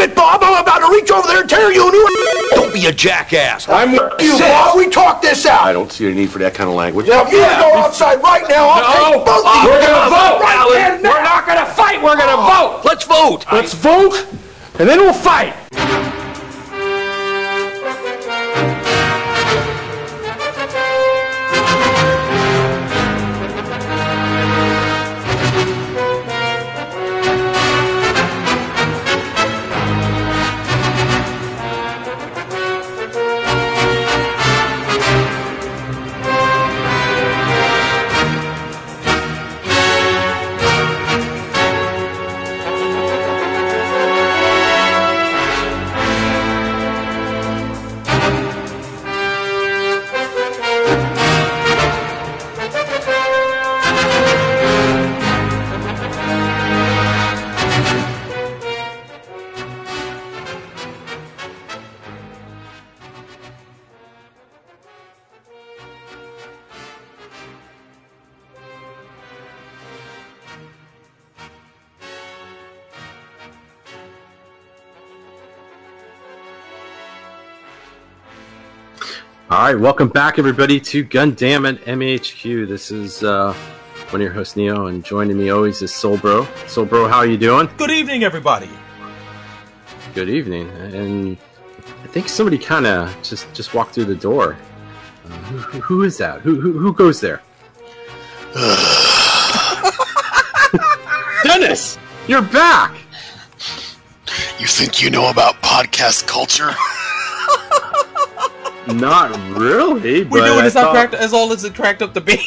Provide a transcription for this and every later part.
damn it, Bob! I'm about to reach over there and tear you a new. Don't be a jackass. I'm with you, sis. Bob. We talk this out. I don't see a need for that kind of language. Now, if you Yeah. go outside right now, I'll No, take both of you. we're gonna vote, right Alan. then, now. We're not gonna fight. We're gonna oh. vote. Let's vote. Let's vote, and then we'll fight. All right, welcome back, everybody, to Gundam and MHQ. This is uh, one of your hosts, Neo, and joining me always is Soul Bro. Soul Bro, how are you doing? Good evening, everybody. Good evening. And I think somebody kind of just just walked through the door. Uh, who, who- who is that? Who, who who goes there? Dennis, you're back. You think you know about podcast culture? Not really, We're but doing this thought- cracked as all as it cracked up to be.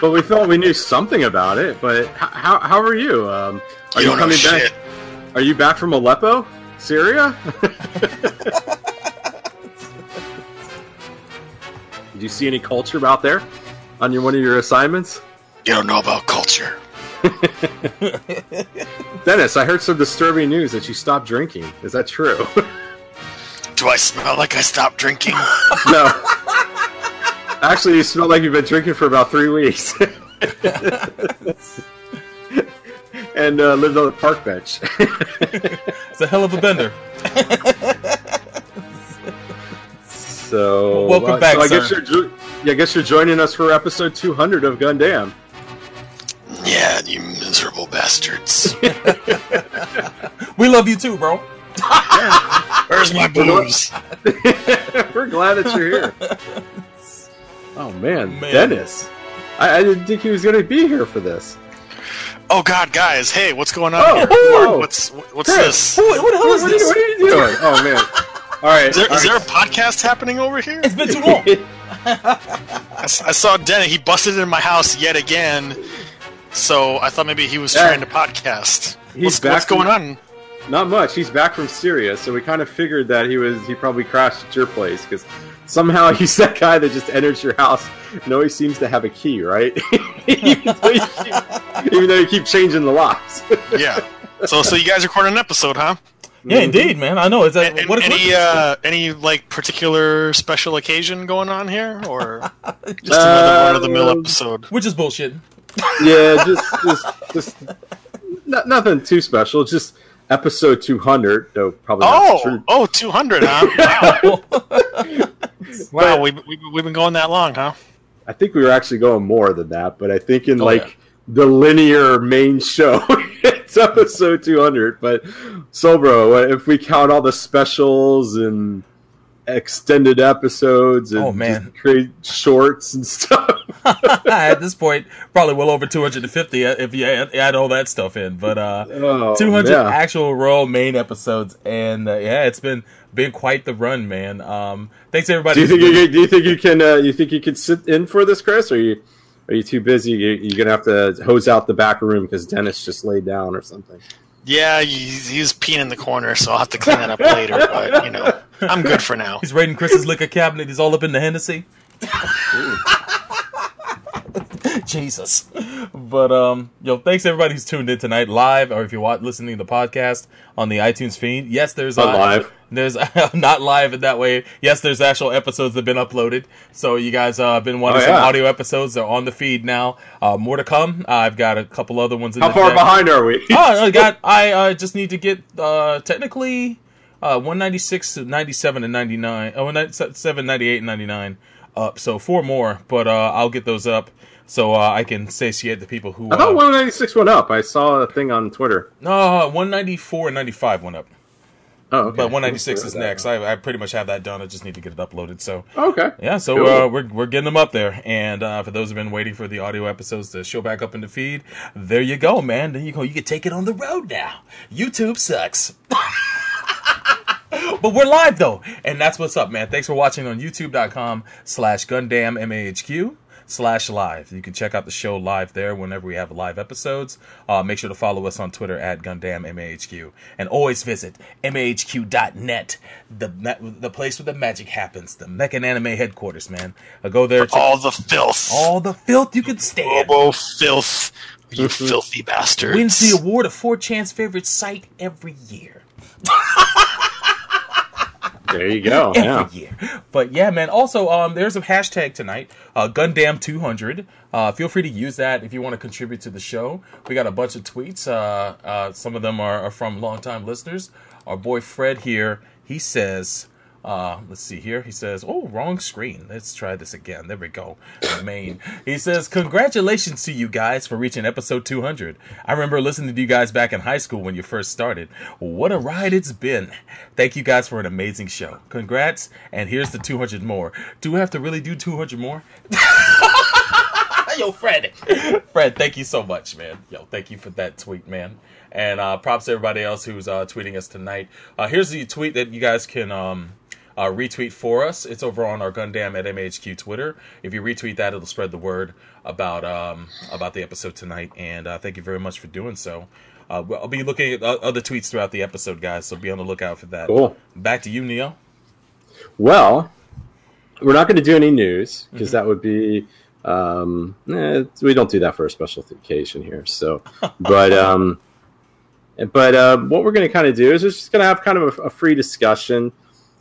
but we thought we knew something about it. But how how are you? Um, are You you, coming back? Are you back from Aleppo, Syria? Did you see any culture out there on your one of your assignments? You don't know about culture. Dennis, I heard some disturbing news that you stopped drinking. Is that true? Do I smell like I stopped drinking? no. Actually, you smell like you've been drinking for about three weeks. and uh, lived on the park bench. It's a hell of a bender. so Welcome back, so I guess you're jo- yeah, I guess you're joining us for episode 200 of Gundam. yeah, you miserable bastards. We love you too, bro. Where's my booze? We're glad that you're here. Oh man, Man. Dennis. I, I didn't think he was going to be here for this. Oh God, guys! Hey, what's going on Oh, here? whoa. What's what's Chris. this? What, what the hell What, is are you, this? what are you doing? Oh man. All right. Is there, all is there a podcast happening over here? It's been too long. I saw Dennis. He busted in my house yet again. So I thought maybe he was Yeah. trying to podcast. He's What's, back what's going on? Not much. He's back from Syria, so we kind of figured that he was he probably crashed at your place because somehow he's that guy that just enters your house and always seems to have a key, right? even, though you keep, even though you keep changing the locks. Yeah. So so you guys recording an episode, huh? yeah, indeed, man. I know. It's a, And, what any coincidence. uh, any like particular special occasion going on here, or just another run of the mill Um, episode? Which is bullshit. yeah, just just just not, nothing too special. Just episode two hundred, though probably not Oh, true. oh, 200, huh? Wow, wow we, we, we've been going that long, huh? I think we were actually going more than that, but I think in Oh, like yeah. the linear main show, it's episode 200. But so, bro, if we count all the specials and extended episodes and Oh, man. just create shorts and stuff, At this point, probably well over 250 if you add, add all that stuff in. But uh, oh, 200 yeah. actual Royal main episodes, and uh, yeah, it's been been quite the run, man. Um, thanks everybody. Do you think you, do you think you can uh, you think you can sit in for this, Chris? Or are you are you too busy? You, you're gonna have to hose out the back room because Dennis just laid down or something. Yeah, he's, he's peeing in the corner, so I'll have to clean that up later. But you know, I'm good for now. He's raiding Chris's liquor cabinet. He's all up in the Hennessy. Jesus, but um, yo, thanks everybody who's tuned in tonight live, or if you're listening to the podcast on the iTunes feed. Yes, there's Not uh, live. There's not live in that way. Yes, there's actual episodes that have been uploaded. So you guys uh, have been wanting Oh, some audio episodes. They're on the feed now. Uh, more to come. I've got a couple other ones. In How far deck. behind are we? oh, I got. I uh, just need to get uh, technically uh, 196, 97, and 99. Oh, 97, 98, and 99 up. So four more, but uh, I'll get those up so uh, I can satiate the people who. I thought Uh, 196 went up. I saw a thing on Twitter. uh, 194 and 95 went up, Oh, okay. but 196 is next. I, I pretty much have that done. I just need to get it uploaded. So. Okay. yeah, so Cool. uh, we're we're getting them up there, and uh, for those who've been waiting for the audio episodes to show back up in the feed, there you go, man. There you go. You can take it on the road now. YouTube sucks. But we're live though, and that's what's up, man. Thanks for watching on YouTube.com slash GundamMAHQ slash live. You can check out the show live there whenever we have live episodes. Uh, make sure to follow us on Twitter at GundamMAHQ, and always visit mahq.net, the the place where the magic happens, the Mecha Anime headquarters, man. Uh, go there, check All the filth. all the filth you can stand. Robo filth. You filthy bastard. Wins the award of 4chan's favorite site every year. There you go. every Yeah. year. But yeah, man. Also, um, there's a hashtag tonight, uh, Gundam200. Uh, feel free to use that if you want to contribute to the show. We got a bunch of tweets. Uh, uh, some of them are, are from longtime listeners. Our boy Fred here, he says, uh, let's see here. He says, "Oh, wrong screen. Let's try this again. There we go. Main." He says, "Congratulations to you guys for reaching episode 200. I remember listening to you guys back in high school when you first started. What a ride it's been. Thank you guys for an amazing show. Congrats. And here's the 200 more. Do we have to really do 200 more?" Yo, Fred. Fred, thank you so much, man. Yo, thank you for that tweet, man. And uh, props to everybody else who's uh, tweeting us tonight. Uh, here's the tweet that you guys can um, uh, retweet for us. It's over on our Gundam at MHQ Twitter. If you retweet that, it'll spread the word about um, about the episode tonight. And uh, thank you very much for doing so. Uh, I'll be looking at other tweets throughout the episode, guys. So be on the lookout for that. Cool. Back to you, Neil. Well, we're not going to do any news because Mm-hmm. that would be. Um, eh, we don't do that for a special occasion here. So, but um, but uh, what we're going to kind of do is we're just going to have kind of a, a free discussion,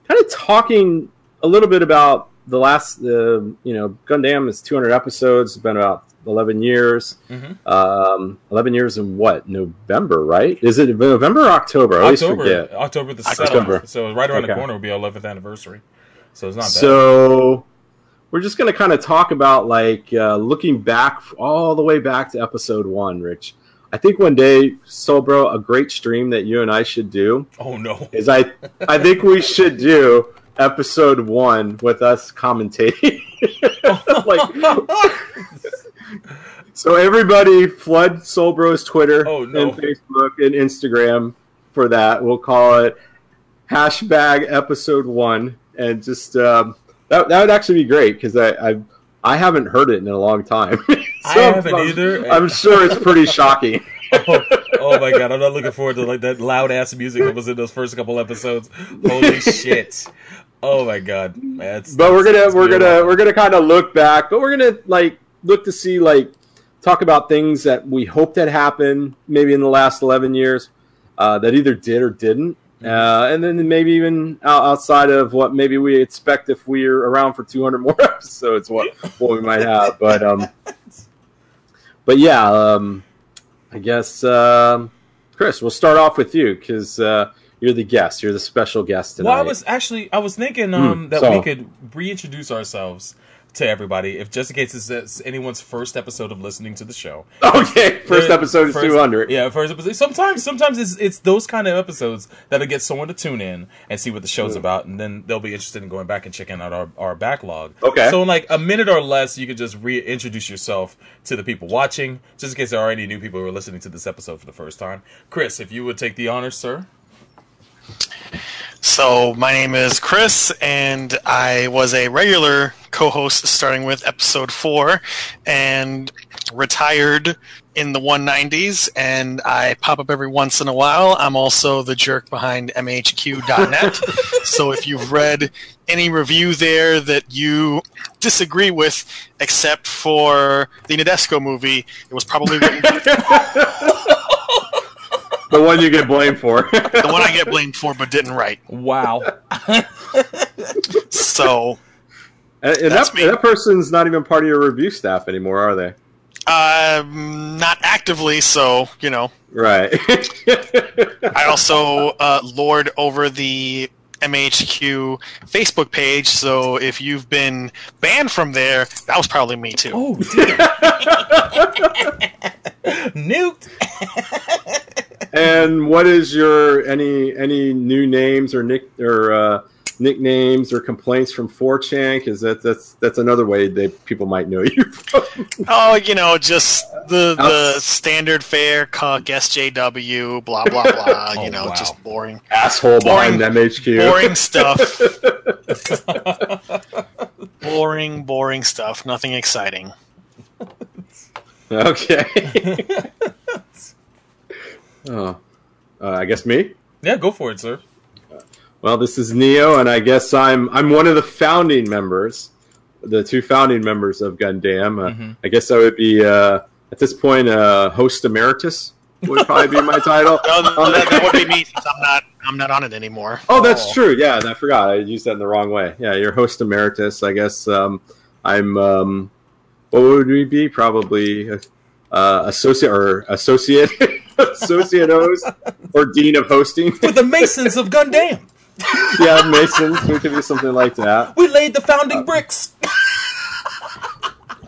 kind of talking a little bit about the last. Uh, you know, Gundam is 200 episodes. It's been about 11 years. Mhm. Um, 11 years in what? November, right? Is it November or October? I always October, forget. October the October. 7th. So right around the corner will be our 11th anniversary. So it's not bad. So we're just going to kind of talk about like uh, looking back all the way back to episode one, Rich. I think one day, Sobro, a great stream that you and I should do oh no. is I I think we should do episode one with us commentating. like so everybody flood Soulbro's Twitter Oh, no. and Facebook and Instagram for that. We'll call it hashtag episode one and just um, that that would actually be great because I, I I haven't heard it in a long time. I haven't I'm- either. I'm sure it's pretty shocking. oh, oh my god, I'm not looking forward to like that loud ass music that was in those first couple episodes. Holy shit. Oh my god. That's, but we're gonna we're gonna we're gonna kind of look back, but we're gonna like look to see like talk about things that we hoped had happened maybe in the last eleven years uh, that either did or didn't, uh, and then maybe even outside of what maybe we expect if we're around for two hundred more episodes, what what we might have. But um, but yeah, um, I guess um, Chris, we'll start off with you because. Uh, you're the guest. You're the special guest tonight. Well, I was actually I was thinking um, Hmm, that so- we could reintroduce ourselves to everybody, if just in case this is anyone's first episode of listening to the show. Okay, first episode is 200. Yeah, first episode. Sometimes, sometimes it's it's those kind of episodes that'll get someone to tune in and see what the show's hmm. about, and then they'll be interested in going back and checking out our, our backlog. Okay. So in like a minute or less, you could just reintroduce yourself to the people watching, just in case there are any new people who are listening to this episode for the first time. Chris, if you would take the honor, sir. So, my name is Chris, and I was a regular co host starting with episode four and retired in the 190s, and I pop up every once in a while. I'm also the jerk behind MHQ.net. so, if you've read any review there that you disagree with, except for the Nadesico movie, it was probably written The one you get blamed for. the one I get blamed for but didn't write. Wow. So, and and That's that, me. that person's not even part of your review staff anymore, are they? um, not actively, so, you know. Right. I also uh, lord over the MHQ Facebook page, so if you've been banned from there, that was probably me too. Oh, dear. Nuked. And what is your any any new names or nick or uh, nicknames or complaints from 4chan? Because that, that's that's another way that people might know you. Oh, you know, just the the standard fare, cuck, SJW, blah blah blah. Oh, you know, wow. just boring, Asshole behind Boring- MHQ. boring stuff. boring, boring stuff. Nothing exciting. Okay. Oh, uh, I guess me. Yeah, go for it, sir. Well, this is Neo, and I guess I'm I'm one of the founding members, the two founding members of Gundam. Uh, Mhm. I guess I would be uh, at this point uh, host emeritus would probably be my title. No, no, that, that would be me since I'm not I'm not on it anymore. Oh, that's Oh. true. Yeah, I forgot. I used that in the wrong way. Yeah, you're host emeritus. I guess um, I'm. Um, what would we be? Probably uh, associate or associate associate host or dean of hosting. For the Masons of Gundam. yeah, Masons. We could be something like that. We laid the founding bricks.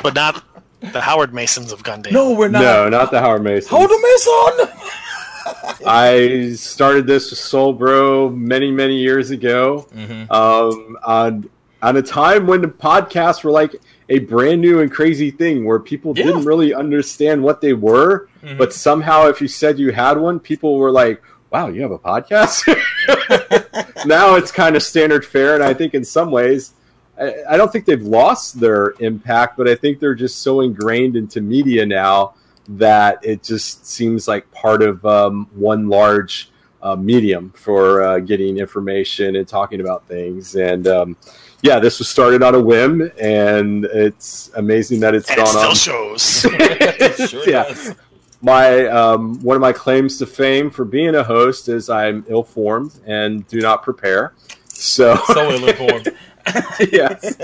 But not the Howard Masons of Gundam. No, we're not. No, not the Howard Masons. Hold a Mason. I started this with Soul Bro many, many years ago. Mhm. Um, on on a time when the podcasts were like a brand new and crazy thing, where people Yeah. didn't really understand what they were, Mhm. but somehow, if you said you had one, people were like, "Wow, you have a podcast." now it's kind of standard fare, and I think in some ways. I I don't think they've lost their impact, but I think they're just so ingrained into media now that it just seems like part of um, one large uh, medium for uh, getting information and talking about things. And um, yeah, this was started on a whim, and it's amazing that it's and it gone still on. shows. Sure yeah, does. My um, one of my claims to fame for being a host is I'm ill-formed and do not prepare. So, So ill informed. yes,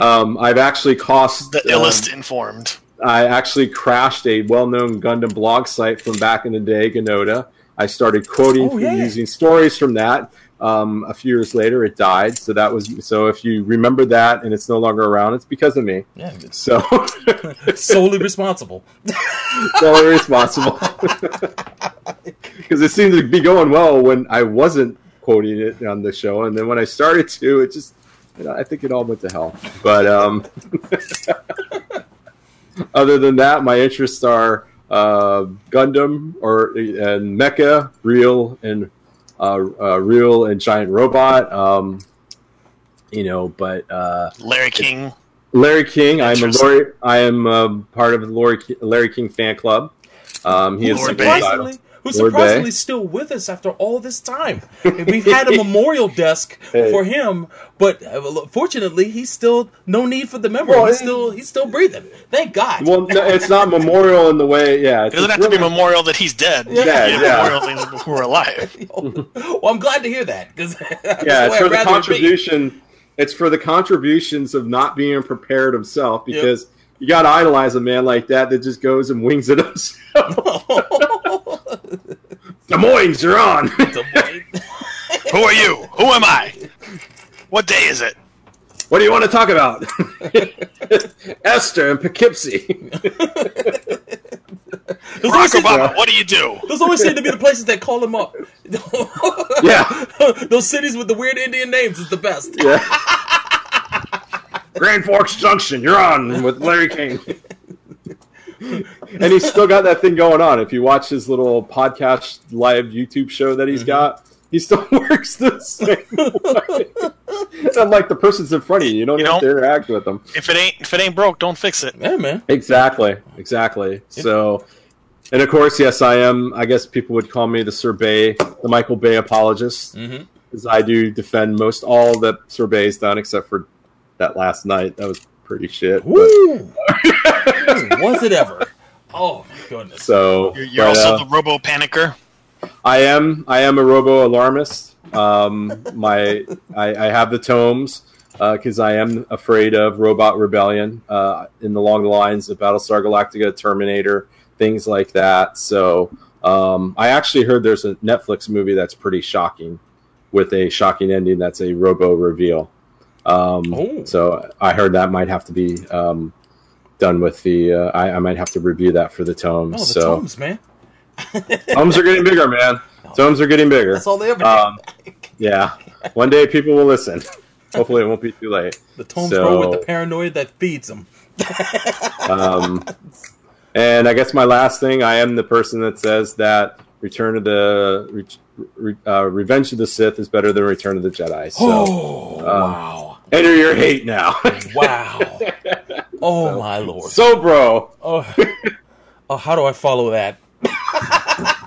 um, I've actually cost The um, illest informed. I actually crashed a well-known Gundam blog site from back in the day, Ganoda. I started quoting Oh, yeah. using stories from that. Um, a few years later, it died. So that was so. If you remember that and it's no longer around, it's because of me. Yeah, So solely responsible. solely responsible. Because it seemed to be going well when I wasn't quoting it on the show, and then when I started to, it just. You know, I think it all went to hell. But um, other than that, my interests are uh, Gundam or and Mecha, real and uh, uh, real and giant robot. Um, you know, but uh, Larry King. Larry King. I'm a. Larry. I am um, part of the Larry, Larry King fan club. Um, he is Lord single Bay. title. surprisingly, who's Lord surprisingly Bay. still with us after all this time. We've had a memorial desk Hey. for him, but uh, fortunately, he's still no need for the memory. Well, he's he- still he's still breathing. Thank God. Well, no, it's not memorial in the way. Yeah, It doesn't have it's to be memorial that he's dead. Yeah. Yeah, yeah. Memorial things that who are alive. well, I'm glad to hear that because Yeah, it's for the contribution. It's for the contributions of not being prepared himself because you got to idolize a man like that that just goes and wings it up. Des Moines, you're on. Who are you? Who am I? What day is it? what do you want to talk about? Esther and Poughkeepsie. Those Barack always, seem, what do you do? those always seem to be the places that call him up. Yeah. those cities with the weird Indian names is the best. Yeah. Grand Forks Junction, you're on with Larry King. and he's still got that thing going on. If you watch his little podcast live YouTube show that he's got, he still works the same way. It's not the person's in front of you. You don't You have know- to interact with them. If it ain't if it ain't broke, don't fix it. Yeah, man. Exactly, exactly. So, and of course, yes, I am. I guess people would call me the Sir Bay, the Michael Bay apologist, Mhm. because I do defend most all that Sir Bay's done, except for that last night. That was pretty shit. but- Woo! Was it ever? Oh my goodness. so, You're, you're but, also uh, the robo panicker. I am. I am a robo alarmist. Um, my I, I have the tomes because I am afraid of robot rebellion uh, in the along the lines of Battlestar Galactica, Terminator, things like that. So um, I actually heard there's a Netflix movie that's pretty shocking with a shocking ending. That's a robo reveal. Um, Oh. So I heard that might have to be um, done with the. Uh, I, I might have to review that for the tomes. Oh, the so tomes, man. tomes are getting bigger, man. Tomes are getting bigger. That's all they ever Um, yeah. One day people will listen. Hopefully it won't be too late. The tomes so- grow with the paranoid that feeds them. Um, and I guess my last thing, I am the person that says that Return of the Re, uh, Revenge of the Sith is better than Return of the Jedi. So Oh, um, wow. Enter your hate now. Wow. Oh, my lord. so, bro. Oh, oh, how do I follow that?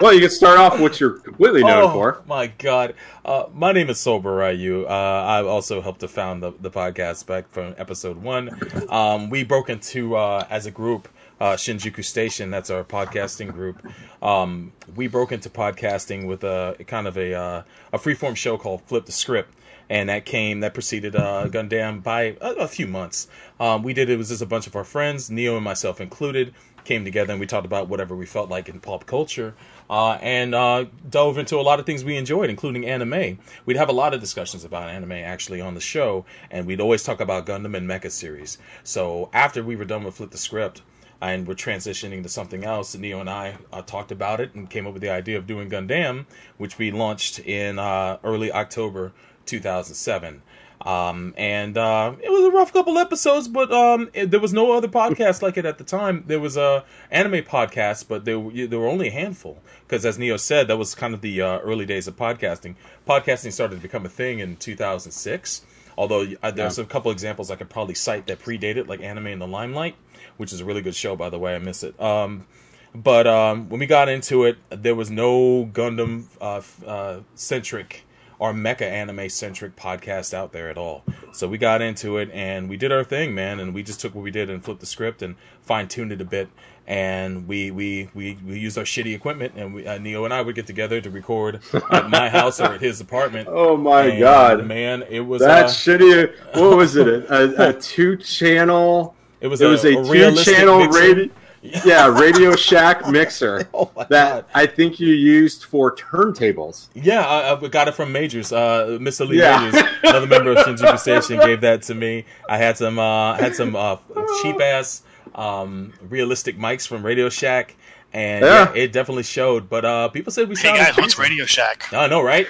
Well, you can start off what you're completely known oh, for. my God. Uh, my name is Sober Ryu. Uh, I also helped to found the, the podcast back from episode one. Um, we broke into, uh, as a group, uh, Shinjuku Station. That's our podcasting group. Um, we broke into podcasting with a kind of a, uh, a freeform show called Flip the Script. And that came, that preceded uh, Gundam by a, a few months. Um, we did, it was just a bunch of our friends, Neo and myself included, came together and we talked about whatever we felt like in pop culture uh, and uh, dove into a lot of things we enjoyed, including anime. We'd have a lot of discussions about anime actually on the show, and we'd always talk about Gundam and Mecha series. So after we were done with Flip the Script, and we're transitioning to something else. Neo and I uh, talked about it and came up with the idea of doing Gundam, which we launched in uh, early October 2007. Um, and uh, it was a rough couple episodes, but um, it, there was no other podcast like it at the time. There was a anime podcast, but there were, there were only a handful because, as Neo said, that was kind of the uh, early days of podcasting. Podcasting started to become a thing in 2006. Although uh, there's a couple examples I could probably cite that predated, it like Anime in the Limelight, which is a really good show, by the way. I miss it. Um, but um, when we got into it, there was no Gundam uh, uh, centric or mecha anime centric podcast out there at all. So we got into it and we did our thing, man. And we just took what we did and flipped the script and fine tuned it a bit. And we we we, we used our shitty equipment and we, uh, Neo and I would get together to record at my house or at his apartment. Oh my And, god. man! It was That uh, shitty. What was it? A, a two channel. It was It was a, two channel mixer. radio. Yeah, Radio Shack mixer Oh that god! I think you used for turntables. Yeah, I, I got it from Majors. Uh, Mr. Lee Yeah. Majors, another member of Shinjuku Station, gave that to me. I had some uh, had some uh, cheap ass um, realistic mics from Radio Shack, and yeah. Yeah. it definitely showed. But uh, people said we Hey sounded. guys, what's. Radio Shack? I know, right?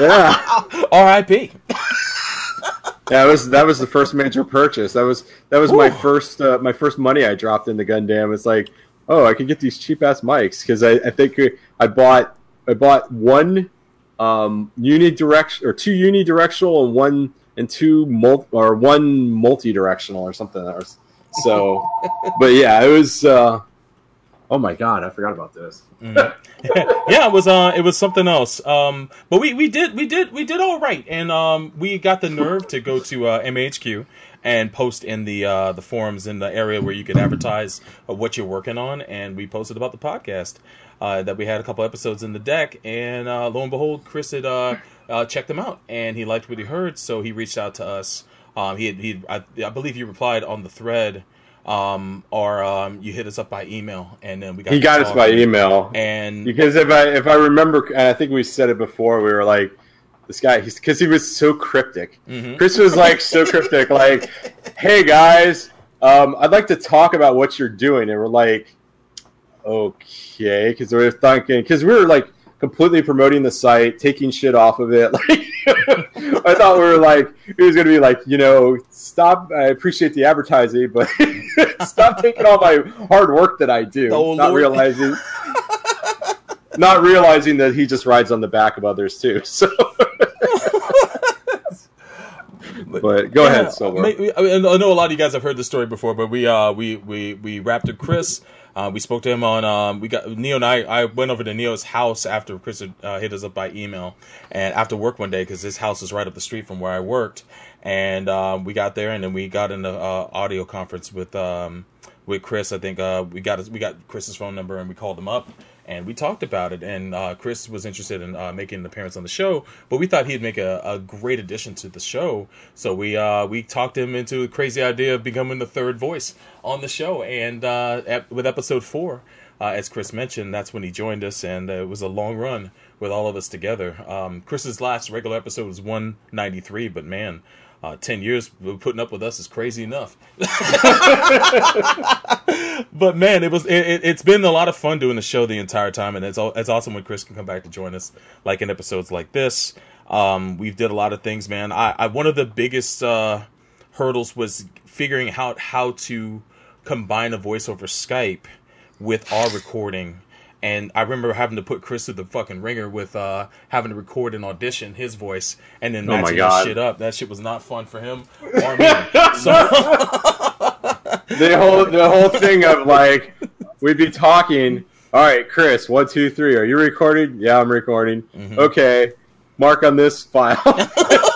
Yeah, R.I.P. that was that was the first major purchase. That was that was my first uh, my first money I dropped into Gundam. It's like, oh, I could get these cheap ass mics because I, I think I bought I bought one um, unidirectional or two unidirectional and one and two mul- or one multi-directional or something. So, but yeah, it was. Uh, oh my god, I forgot about this. yeah, it was uh, it was something else. Um, but we, we did we did we did all right, and um, we got the nerve to go to uh, MHQ and post in the uh, the forums in the area where you could advertise what you're working on, and we posted about the podcast uh, that we had a couple episodes in the deck, and uh, lo and behold, Chris had uh, uh, checked them out, and he liked what he heard, so he reached out to us. Um, he had, he I, I believe you replied on the thread. Um, or um, you hit us up by email, and then we got He got us by email. and Because if I if I remember, and I think we said it before, we were like, this guy, he's because he was so cryptic. Mhm. Chris was like so cryptic, like, "Hey guys, um, I'd like to talk about what you're doing," and we're like, "Okay," because we were thinking, because we were like completely promoting the site, taking shit off of it. Like, I thought we were like, it was gonna be like, you know, stop. I appreciate the advertising, but stop taking all my hard work that I do, Oh, not Lord. realizing. not realizing that he just rides on the back of others too. So, but go Yeah, ahead, Silver. I, mean, I know a lot of you guys have heard this story before, but we uh we we we wrapped up Chris. Uh, we spoke to him on um we got Neo and I I went over to Neo's house after Chris had, uh, hit us up by email and after work one day because his house is right up the street from where I worked and um, we got there and then we got in the uh, audio conference with um with Chris. I think uh we got we got Chris's phone number and we called him up and we talked about it. And uh, Chris was interested in uh, making an appearance on the show, but we thought he'd make a, a great addition to the show. So we uh, we talked him into a crazy idea of becoming the third voice on the show. And uh, with episode four, uh, as Chris mentioned, that's when he joined us, and uh, it was a long run with all of us together. Um, Chris's last regular episode was 193, but man. Uh, 10 years putting up with us is crazy enough but man, it was it, it's been a lot of fun doing the show the entire time, and it's it's awesome when Chris can come back to join us, like in episodes like this. Um, we've did a lot of things, man. I, I one of the biggest uh, hurdles was figuring out how to combine a voice over Skype with our recording. And I remember having to put Chris through the fucking ringer with uh, having to record and audition his voice and then Oh matching that shit up. That shit was not fun for him or me. so the whole the whole thing of like we'd be talking. All right, Chris, one, two, three. Are you recording? Yeah, I'm recording. Mm-hmm. Okay, mark on this file.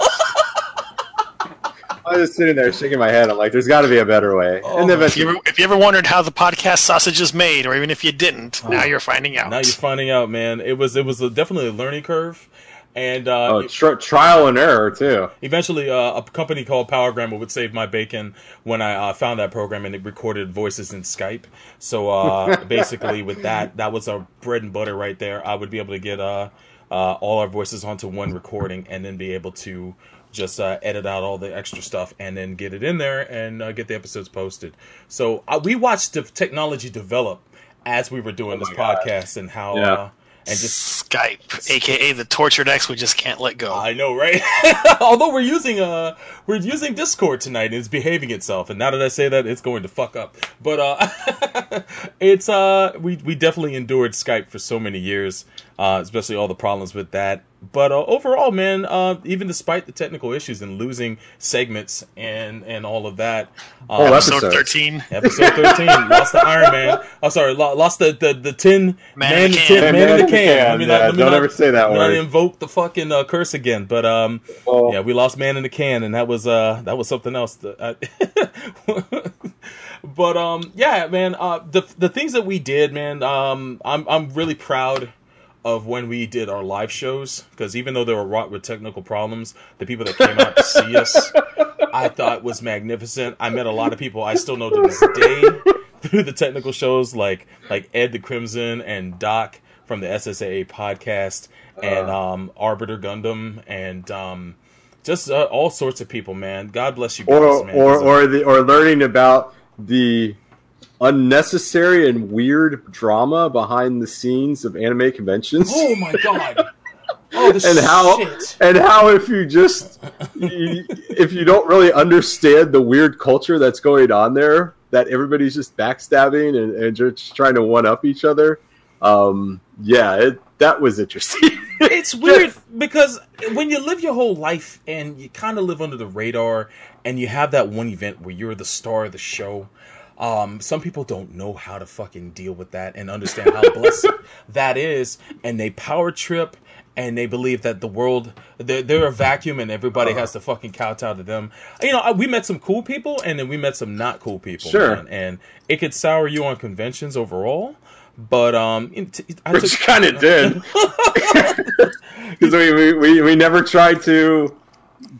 I was just sitting there shaking my head. I'm like, there's got to be a better way. Oh, and then If you, eventually, ever, if you ever wondered how the podcast sausage is made, or even if you didn't, now you're finding out. Oh. now you're finding out, man. It was it was a, definitely a learning curve, and uh, oh, tr- trial and error too. eventually uh, a company called Powergramo would save my bacon when I uh, found that program and it recorded voices in Skype. So uh, basically, with that, that was our bread and butter right there. I would be able to get uh, uh, all our voices onto one recording and then be able to just uh, edit out all the extra stuff and then get it in there and uh, get the episodes posted. So uh, we watched the technology develop as we were doing this Oh my God. podcast and how Yeah. uh, and just Skype, aka the tortured ex we just can't let go. I know, right? Although we're using uh we're using Discord tonight and it's behaving itself, and now that I say that, it's going to fuck up. But uh it's uh we we definitely endured Skype for so many years, uh especially all the problems with that. But uh, overall, man, uh even despite the technical issues and losing segments and and all of that, uh, Oh, Episode episodes. 13. Episode thirteen lost the Iron Man. Oh, sorry, lost the the the tin Man in the the can. tin- Man man in in the the can. can. Let me Yeah, not, let me don't not- ever say that let me not invoke the fucking uh, curse again. But um, Oh. yeah, we lost man in the can, and that was uh that was something else. That I- but um, yeah, man, uh, the the things that we did, man, um, I'm I'm really proud of when we did our live shows because even though they were wrought with technical problems, the people that came out to see us, I thought was magnificent. I met a lot of people I still know to this day through the technical shows, like like Ed the Crimson and Doc from the SSAA podcast, and um, Arbiter Gundam, and um, just uh, all sorts of people. Man, God bless you guys, or man. or or the or learning about the unnecessary and weird drama behind the scenes of anime conventions. oh my god. Oh, and how shit. and how if you just you, if you don't really understand the weird culture that's going on there that everybody's just backstabbing and, and just trying to one up each other um yeah it, that was interesting it's weird because when you live your whole life and you kind of live under the radar and you have that one event where you're the star of the show um, some people don't know how to fucking deal with that and understand how blessed that is and they power trip and they believe that the world they're, they're a vacuum and everybody has to fucking kowtow to them you know I- we met some cool people and then we met some not cool people Sure. man, and it could sour you on conventions overall but um it- I which kind of did because we, we, we, we never tried to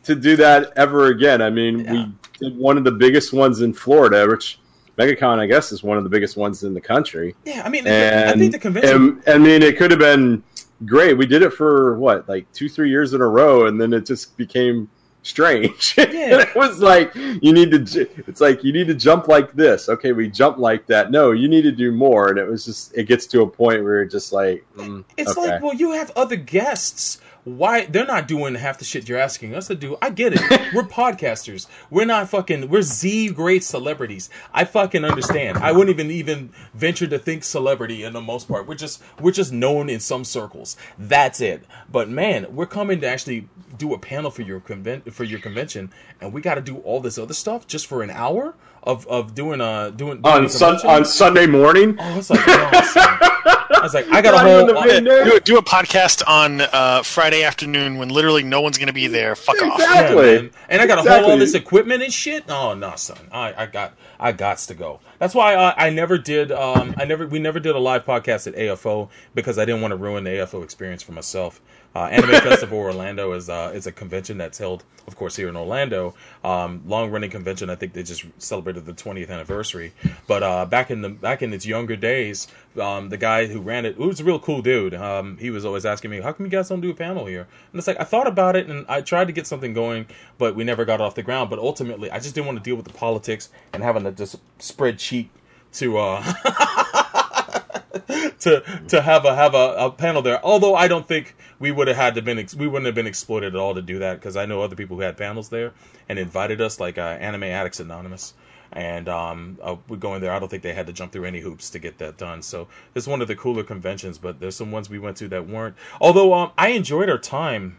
to do that ever again i mean Yeah. we did one of the biggest ones in florida which megacon i guess is one of the biggest ones in the country yeah i mean and i think the convention and- I mean, it could have been great. We did it for what, like two, three years in a row, and then it just became strange. Yeah. It was like you need to. It's like you need to jump like this. Okay, we jump like that. No, you need to do more. And it was just. It gets to a point where you're just like, mm, It's okay. like, well, you have other guests. Why they're not doing half the shit you're asking us to do. I get it. we're podcasters. We're not fucking. We're Z grade celebrities. I fucking understand. I wouldn't even even venture to think celebrity in the most part. We're just we're just known in some circles. That's it. But man, we're coming to actually do a panel for your convent for your convention, and we got to do all this other stuff just for an hour of of doing uh doing, doing on sun on Sunday morning. Oh, it's like no, son. I was like, I got a whole. the midday. Do, do a podcast on uh, Friday afternoon when literally no one's going to be there. Fuck off. Exactly. Yeah. And I got to hold all this equipment and shit. Oh no, son. I, I got I gots to go. That's why I, I never did. Um, I never we never did a live podcast at AFO because I didn't want to ruin the AFO experience for myself. Uh, Anime Festival Orlando is uh, is a convention that's held, of course, here in Orlando. Um, long running convention. I think they just celebrated the 20th anniversary. But uh, back in the back in its younger days, um, the guy who ran it, was a real cool dude. Um, he was always asking me, "How come you guys don't do a panel here?" And it's like I thought about it and I tried to get something going, but we never got off the ground. But ultimately, I just didn't want to deal with the politics and having to just spread cheek to uh to to have a have a, a panel there. Although I don't think we would have had to been ex- we wouldn't have been exploited at all to do that because I know other people who had panels there and invited us, like uh, Anime Addicts Anonymous. And um, uh, we go in there. I don't think they had to jump through any hoops to get that done. So it's one of the cooler conventions. But there's some ones we went to that weren't. Although um, I enjoyed our time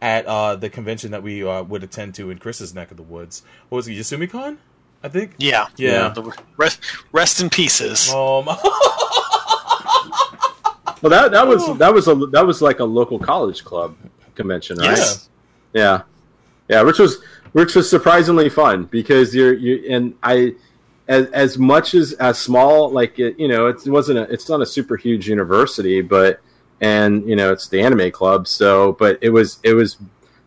at uh, the convention that we uh, would attend to in Chris's neck of the woods. What was it, YasumiCon? I think. Yeah. Yeah. The Rest, rest in pieces. Um, Well, that that was that was a that was like a local college club convention, right? Yes. Yeah, yeah, which was which was surprisingly fun because you're you and I as as much as as small like it, you know it wasn't a it's not a super huge university, but and you know it's the anime club, so but it was it was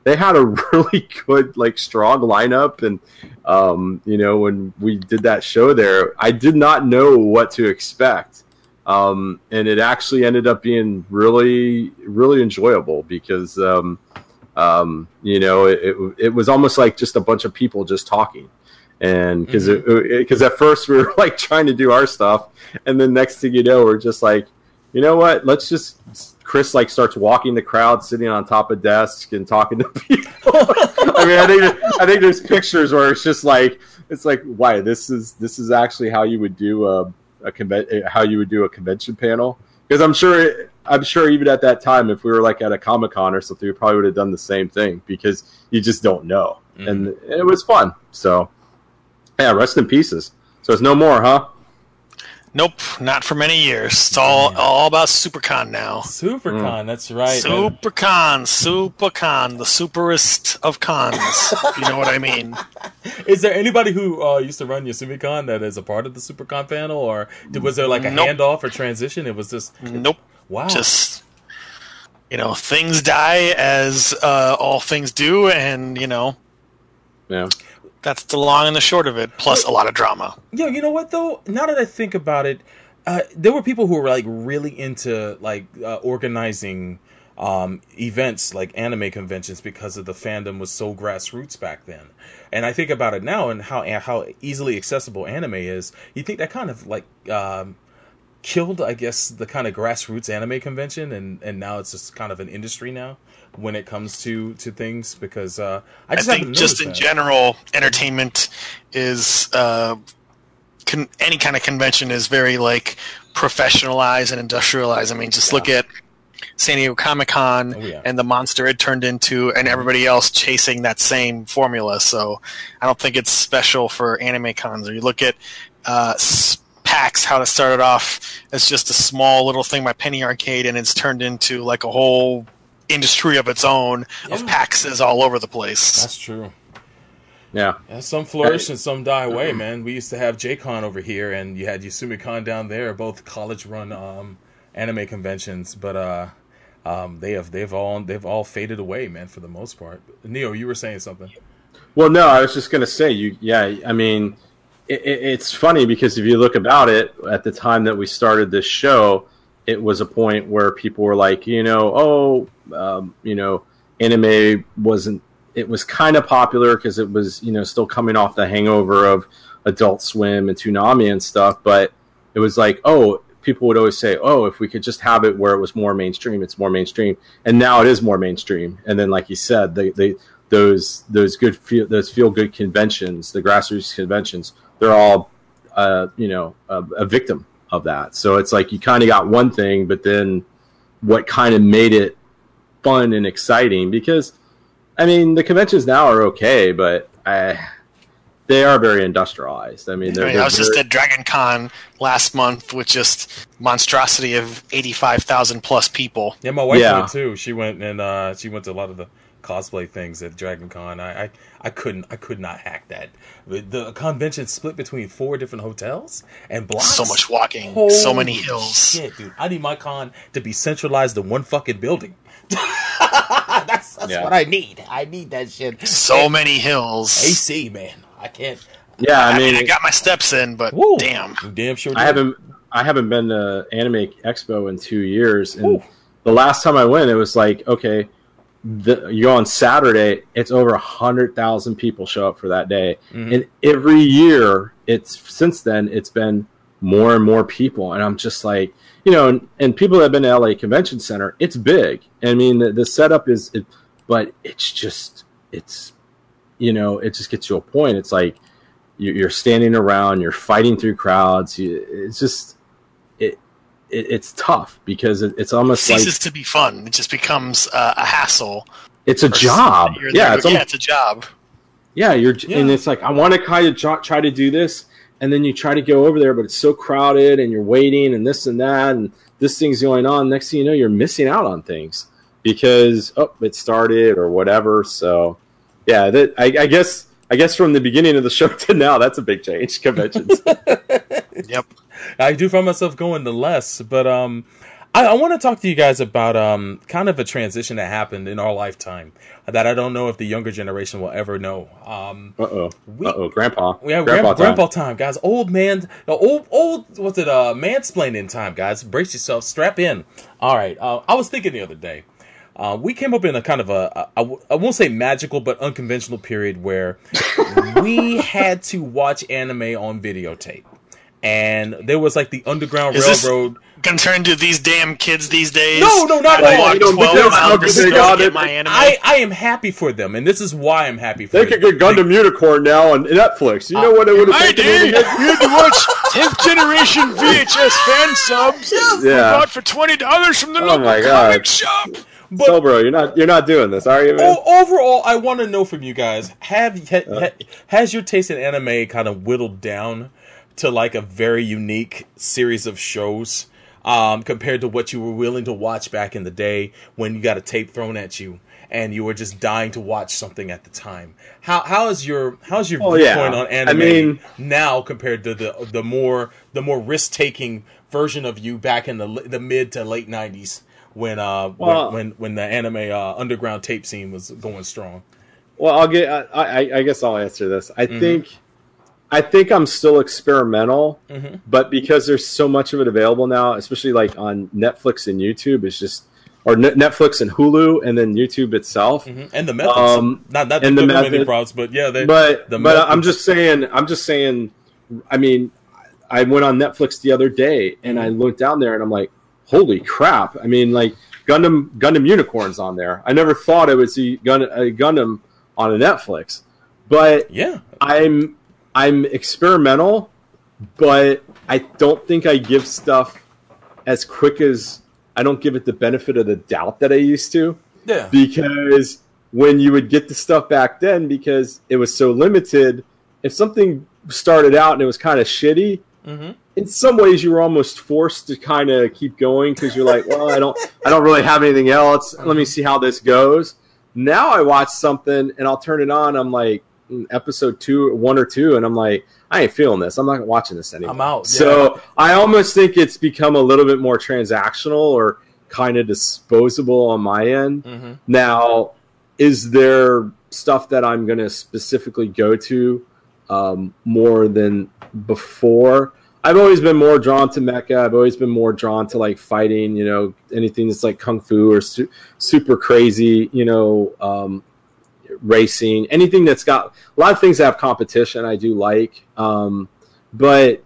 they had a really good like strong lineup and um you know when we did that show there i did not know what to expect um and it actually ended up being really really enjoyable because um um you know it, it, it was almost like just a bunch of people just talking. And because because at first we were like trying to do our stuff. And then next thing you know we're just like you know what? Let's just chris like starts walking the crowd sitting on top of desks and talking to people. I mean i think i think there's pictures where it's just like it's like why this is this is actually how you would do a, a conven- eh, how you would do a convention panel? Because i'm sure i'm sure even at that time if we were like at a comic-con or something we probably would have done the same thing because you just don't know. Mm-hmm. And it was fun. So yeah rest in pieces. So it's no more huh Nope, not for many years. It's all all about SuperCon now. SuperCon, that's right. SuperCon, SuperCon, the superest of cons. you know what I mean. Is there anybody who uh, used to run YasumiCon that is a part of the SuperCon panel, or did, was there like a Nope. handoff or transition? It was just Nope. wow. Just you know, things die as uh, all things do, and you know yeah that's the long and the short of it. Plus a lot of drama. Yeah, you know what though? Now that I think about it, uh, there were people who were like really into like uh, organizing um, events like anime conventions because of the fandom was so grassroots back then. And I think about it now and how how easily accessible anime is. You think that kind of like um, killed, I guess, the kind of grassroots anime convention, and and now it's just kind of an industry now when it comes to to things because uh, I I just think just in that. general, entertainment is uh, con- any kind of convention is very like professionalized and industrialized. I mean, just look at San Diego Comic Con Oh, yeah. and the monster it turned into, and everybody else chasing that same formula. So I don't think it's special for anime cons. Or you look at uh, PAX, how it started off as just a small little thing by Penny Arcade, and it's turned into like a whole industry of its own of Yeah. PAXs all over the place. That's true. yeah Yeah, some flourish and some die away, man. We used to have JCon over here, and you had YasumiCon down there, both college-run um, anime conventions. But uh, um, they have they've all they've all faded away, man, for the most part. Neo, you were saying something. Well, no, I was just going to say, you, yeah, I mean, it, it, it's funny because if you look about it, at the time that we started this show, it was a point where people were like, you know, oh, um, you know, anime wasn't, it was kind of popular because it was, you know, still coming off the hangover of Adult Swim and Toonami and stuff, but it was like, oh, people would always say, "Oh, if we could just have it where it was more mainstream, it's more mainstream." And now it is more mainstream. And then, like you said, they, they those those good feel those feel good conventions, the grassroots conventions, they're all uh, you know a, a victim of that. So it's like you kind of got one thing, but then what kind of made it fun and exciting? Because I mean, the conventions now are okay, but I they are very industrialized. I mean, I, they're, mean, they're I was just at Dragon Con last month with just monstrosity of eighty-five thousand plus people. Yeah, my wife Yeah. went too. She went and uh, she went to a lot of the cosplay things at Dragon Con. I, I, I couldn't I could not hack that. The, the convention split between four different hotels and blocks. So much walking, Holy so many hills. Shit, dude. I need my con to be centralized in one fucking building. that's that's Yeah. what I need. I need that shit. So many hills. AC, man. I can't. yeah. I I mean, mean, I got my steps in, but Woo. damn. Damn sure. I did. haven't I haven't been to Anime Expo in two years, and Ooh. the last time I went, it was like okay, the, you go on Saturday, it's over a hundred thousand people show up for that day, Mhm. and every year it's since then it's been more and more people, and I'm just like you know, and, and people that have been to LA Convention Center, it's big. I mean, the, the setup is, it, but it's just it's you know, it just gets to a point. It's like you- you're standing around, you're fighting through crowds. You, it's just it it's tough because it, it's It almost like ceases to be fun. It just becomes uh, a hassle. it's a job. Yeah, there- it's yeah, almost, it's a job. yeah. You're Yeah. and it's like I want to kind of try, try to do this, and then you try to go over there, but it's so crowded, and you're waiting, and this and that, and this thing's going on. Next thing you know, you're missing out on things because oh, it started or whatever. So yeah, that I, I guess. I guess from the beginning of the show to now, that's a big change. Conventions. Yep. I do find myself going to less, but um, I, I want to talk to you guys about um, kind of a transition that happened in our lifetime that I don't know if the younger generation will ever know. Um, Uh oh. Uh oh. Grandpa. we have grandpa. grandpa, grandpa time. time, guys. Old man, no, old old. What's it? Uh, mansplaining time, guys. Brace yourself. Strap in. All right. Uh, I was thinking the other day. Uh, we came up in a kind of a, a I w- I won't say magical, but unconventional period where we had to watch anime on videotape, and there was like the Underground Is this- Railroad. Gonna turn into these damn kids these days. No, no, not I at all. walk You don't think 12 they're miles to go get my anime. I, I am happy for them, and this is why I'm happy for They them. They could get Gundam Unicorn now on Netflix. You know what it would have I taken them to did. get? Had to watch 10th generation VHS fan subs. Yeah. bought for twenty dollars from the Oh local my God. comic shop. But So, bro, you're not you're not doing this, are you, man? Overall, I want to know from you guys: Have ha, uh. ha, has your taste in anime kind of whittled down to like a very unique series of shows um, compared to what you were willing to watch back in the day when you got a tape thrown at you and you were just dying to watch something at the time? How how is your how's your Oh, yeah. viewpoint on I anime mean- now compared to the the more the more risk taking version of you back in the the mid to late nineties? When uh Well- when, when when the anime uh, underground tape scene was going strong. Well, I'll get. I, I, I guess I'll answer this. I Mhm. think, I think I'm still experimental, Mhm. but because there's so much of it available now, especially like on Netflix and YouTube, it's just or Net- Netflix and Hulu, and then YouTube itself. Mhm. And the methods, Um, not not and the the method- props, but yeah, they, but the but methods. I'm just saying. I'm just saying. I mean, I went on Netflix the other day and I looked down there and I'm like, holy crap! I mean, like Gundam Gundam Unicorns on there. I never thought I would see Gun, a Gundam on a Netflix, but yeah, I'm I'm experimental, but I don't think I give stuff as quick as I don't give it the benefit of the doubt that I used to. Yeah, because when you would get the stuff back then because it was so limited if something started out and it was kind of shitty hmm in some ways you were almost forced to kind of keep going because you're like well i don't i don't really have anything else. Let me see how this goes. Now i watch something and i'll turn it on i'm like episode two one or two and i'm like i ain't feeling this i'm not watching this anymore I'm out, so i almost think it's become a little bit more transactional or kind of disposable on my end hmm now, is there stuff that I'm going to specifically go to um, more than before? I've always been more drawn to mecha. I've always been more drawn to like fighting. You know, anything that's like kung fu or su- super crazy. You know, um, racing. Anything that's got a lot of things that have competition. I do like, um, but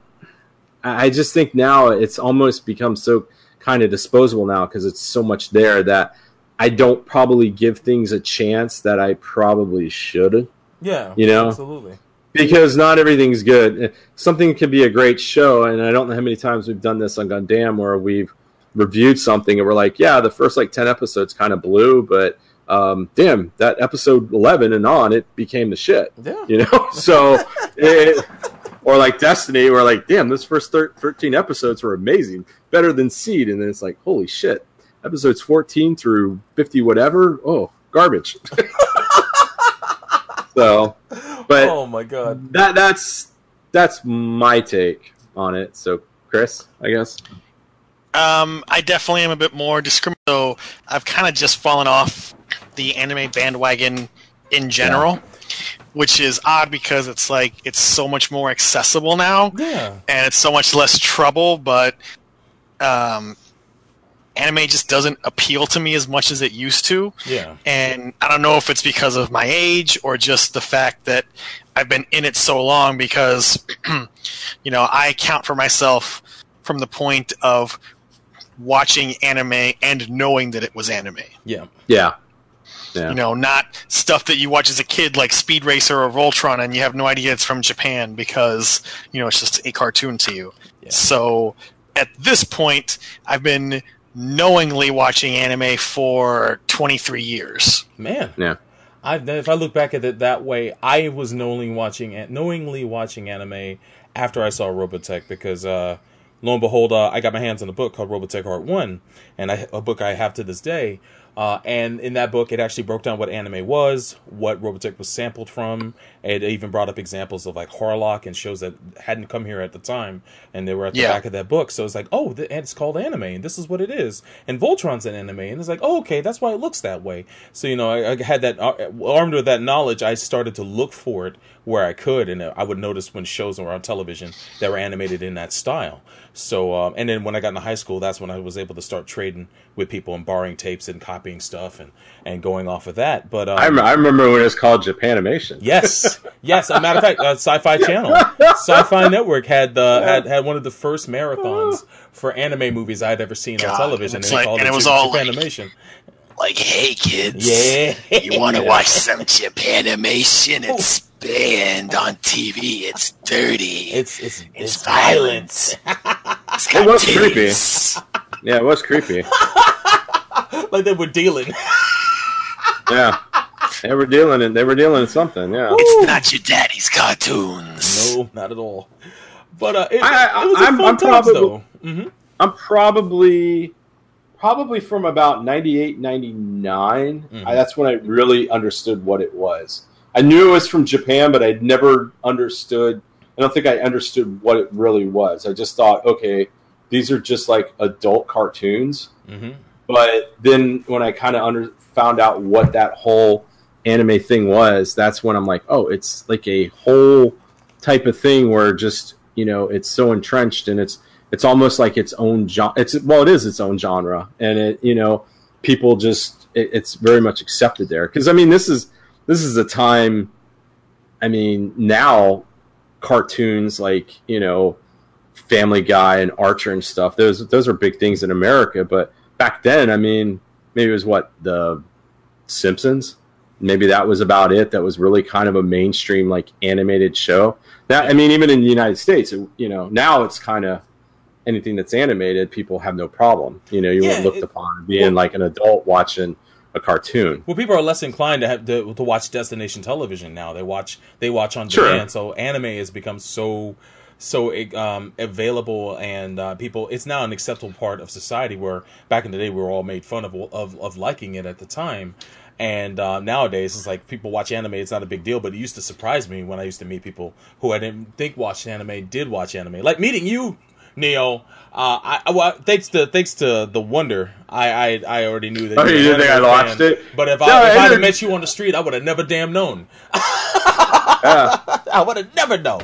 I just think now it's almost become so kind of disposable now because it's so much there that I don't probably give things a chance that I probably should Yeah, You know? absolutely. because not everything's good. Something could be a great show, and I don't know how many times we've done this on Gundam where we've reviewed something and we're like, yeah, the first like ten episodes kind of blew, but um, damn, that episode eleven and on, it became the shit. Yeah. You know, so it, or like Destiny, we're like, damn, this first thir- thirteen episodes were amazing, better than Seed, and then it's like, holy shit, episodes fourteen through fifty, whatever, oh, garbage. so, but oh my god. that that's that's my take on it. So, Chris, I guess. Um, I definitely am a bit more discriminating. So I've kind of just fallen off the anime bandwagon in general, which is odd because it's like it's so much more accessible now, Yeah. and it's so much less trouble. But um, anime just doesn't appeal to me as much as it used to. Yeah. And I don't know if it's because of my age or just the fact that I've been in it so long because, you know, I count for myself from the point of watching anime and knowing that it was anime. Yeah. Yeah, yeah, You know, not stuff that you watch as a kid like Speed Racer or Voltron and you have no idea it's from Japan because, you know, it's just a cartoon to you. Yeah. So at this point, I've been knowingly watching anime for 23 years. Man. yeah. I if I look back at it that way, I was knowingly watching knowingly watching anime after I saw Robotech because uh, lo and behold, uh, I got my hands on a book called Robotech Art One, and I, a book I have to this day. Uh, and in that book, it actually broke down what anime was, what Robotech was sampled from. It even brought up examples of like Harlock and shows that hadn't come here at the time, and they were at the Yeah. back of that book. So it's like, oh, th- and it's called anime, and this is what it is. And Voltron's an anime, and it's like, oh, okay, that's why it looks that way. So you know, I, I had that uh, armed with that knowledge, I started to look for it where I could, and I would notice when shows were on television that were animated in that style. So, um, and then when I got into high school, that's when I was able to start trading with people and borrowing tapes and copying stuff and and going off of that. But um, I, rem- I remember when it was called Japanimation. Yes, yes. As a matter of fact, uh, Sci-Fi Channel, Sci-Fi Network had the had, had one of the first marathons for anime movies I'd ever seen on television, it's and they like- called and it, it was Jap- all like- Japanimation. Like, hey kids, Yeah, you want to watch some Japanimation? It's banned on TV. It's dirty. It's it's it's, It's violent. It's got It was creepy. Yeah, it was creepy. like they were dealing. Yeah, they were dealing in they were dealing in something. Yeah, It's not your daddy's cartoons. No, not at all. But uh, it, I- I- it was a I'm- fun I'm times, probably- though. hmm I'm probably probably from about 98, 99. Mhm. I, that's when I really understood what it was. I knew it was from Japan, but I'd never understood. I don't think I understood what it really was. I just thought, okay, these are just like adult cartoons. hmm But then when I kind of under found out what that whole anime thing was, that's when I'm like, oh, it's like a whole type of thing where just you know it's so entrenched and it's it's almost like its own genre. It's well, it is its own genre, and it you know people just it, it's very much accepted there because I mean this is this is a time. I mean now cartoons like you know Family Guy and Archer and stuff. Those those are big things in America, but back then, I mean, maybe it was what the Simpsons. Maybe that was about it. That was really kind of a mainstream like animated show. That I mean, even in the United States, it- you know, now it's kind of anything that's animated, people have no problem. You know, you Yeah, weren't looked it- upon being like an adult watching a cartoon. Well, people are less inclined to have to, to watch destination television now. They watch they watch on Sure. demand. So anime has become so so um, available, and uh, people it's now an acceptable part of society. Where back in the day we were all made fun of of, of liking it at the time. And uh, nowadays, it's like people watch anime. It's not a big deal, but it used to surprise me when I used to meet people who I didn't think watched anime did watch anime. Like meeting you, Neo. Uh, I, I well, thanks to thanks to the Wonder, I I, I already knew that. Oh, you didn't think I watched it? But if No, I if I'd have met you on the street, I would have never damn known. Yeah. I would have never known.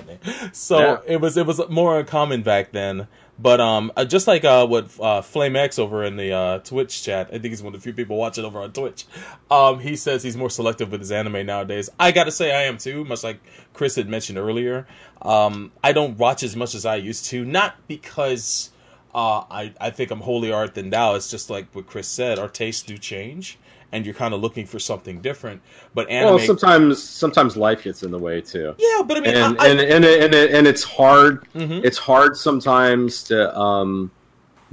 So Yeah. it was it was more uncommon back then. But um, uh, just like uh, what uh, Flame X over in the uh, Twitch chat, I think he's one of the few people watching over on Twitch. Um, he says he's more selective with his anime nowadays. I got to say, I am too. Much like Chris had mentioned earlier, um, I don't watch as much as I used to. Not because uh, I I think I'm holier art than thou. It's just like what Chris said. Our tastes do change, and you're kind of looking for something different. But anime, Well, sometimes sometimes life gets in the way too. yeah. But I mean, and I, I, and and and, it, and it's hard. Mhm. It's hard sometimes to um,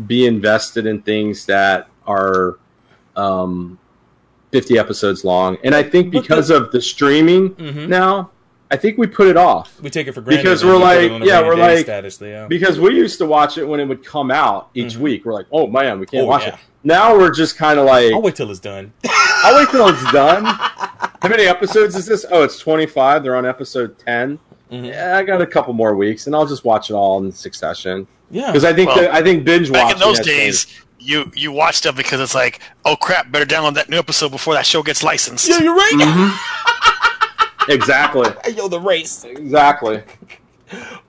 be invested in things that are um, fifty episodes long, and I think because of the streaming Mhm. now, I think we put it off we take it for granted because we're we put it like- yeah, we're like- status. Yeah. because we used to watch it when it would come out each Mhm. week. We're like, oh man, we can't Oh, watch yeah. it. Now we're just kind of like, I'll wait till it's done. I'll wait till it's done. How many episodes is this? Oh, it's 25. They're on episode 10. Mhm. Yeah, I got a couple more weeks, and I'll just watch it all in succession. Yeah. Because I think Well, that, I think binge watching Back in those days, changed. you you watch stuff because it's like, oh crap, better download that new episode before that show gets licensed. Yeah, you're right. Mm-hmm. exactly, Yo, the race. exactly.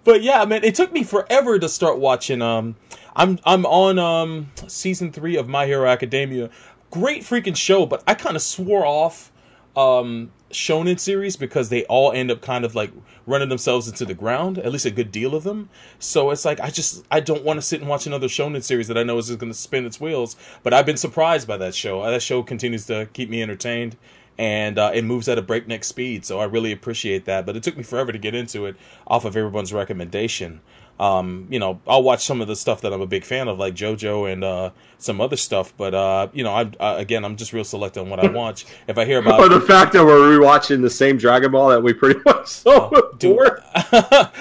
But yeah, man, it took me forever to start watching. Um, I'm I'm on um season three of My Hero Academia. Great freaking show, but I kind of swore off um shonen series because they all end up kind of like running themselves into the ground. At least a good deal of them. So it's like I just I don't want to sit and watch another shonen series that I know is just going to spin its wheels. But I've been surprised by that show. That show continues to keep me entertained. And uh, it moves at a breakneck speed, so I really appreciate that. But it took me forever to get into it off of everyone's recommendation. Um, you know, I'll watch some of the stuff that I'm a big fan of, like JoJo and uh, some other stuff. But uh, you know, I uh, again, I'm just real selective on what I watch. If I hear Or about, the fact that we're rewatching the same Dragon Ball that we pretty much saw before.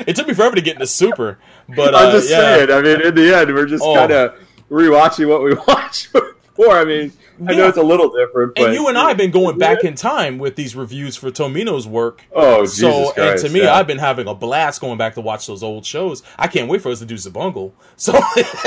it took me forever to get into Super. But uh, I'm just yeah. saying. I mean, in the end, we're just Oh. kind of rewatching what we watched before. I mean, I know it's a little different, but And you and I have been going back in time with these reviews for Tomino's work. Oh, Jesus so and to me, yeah. I've been having a blast going back to watch those old shows. I can't wait for us to do Xabungle. So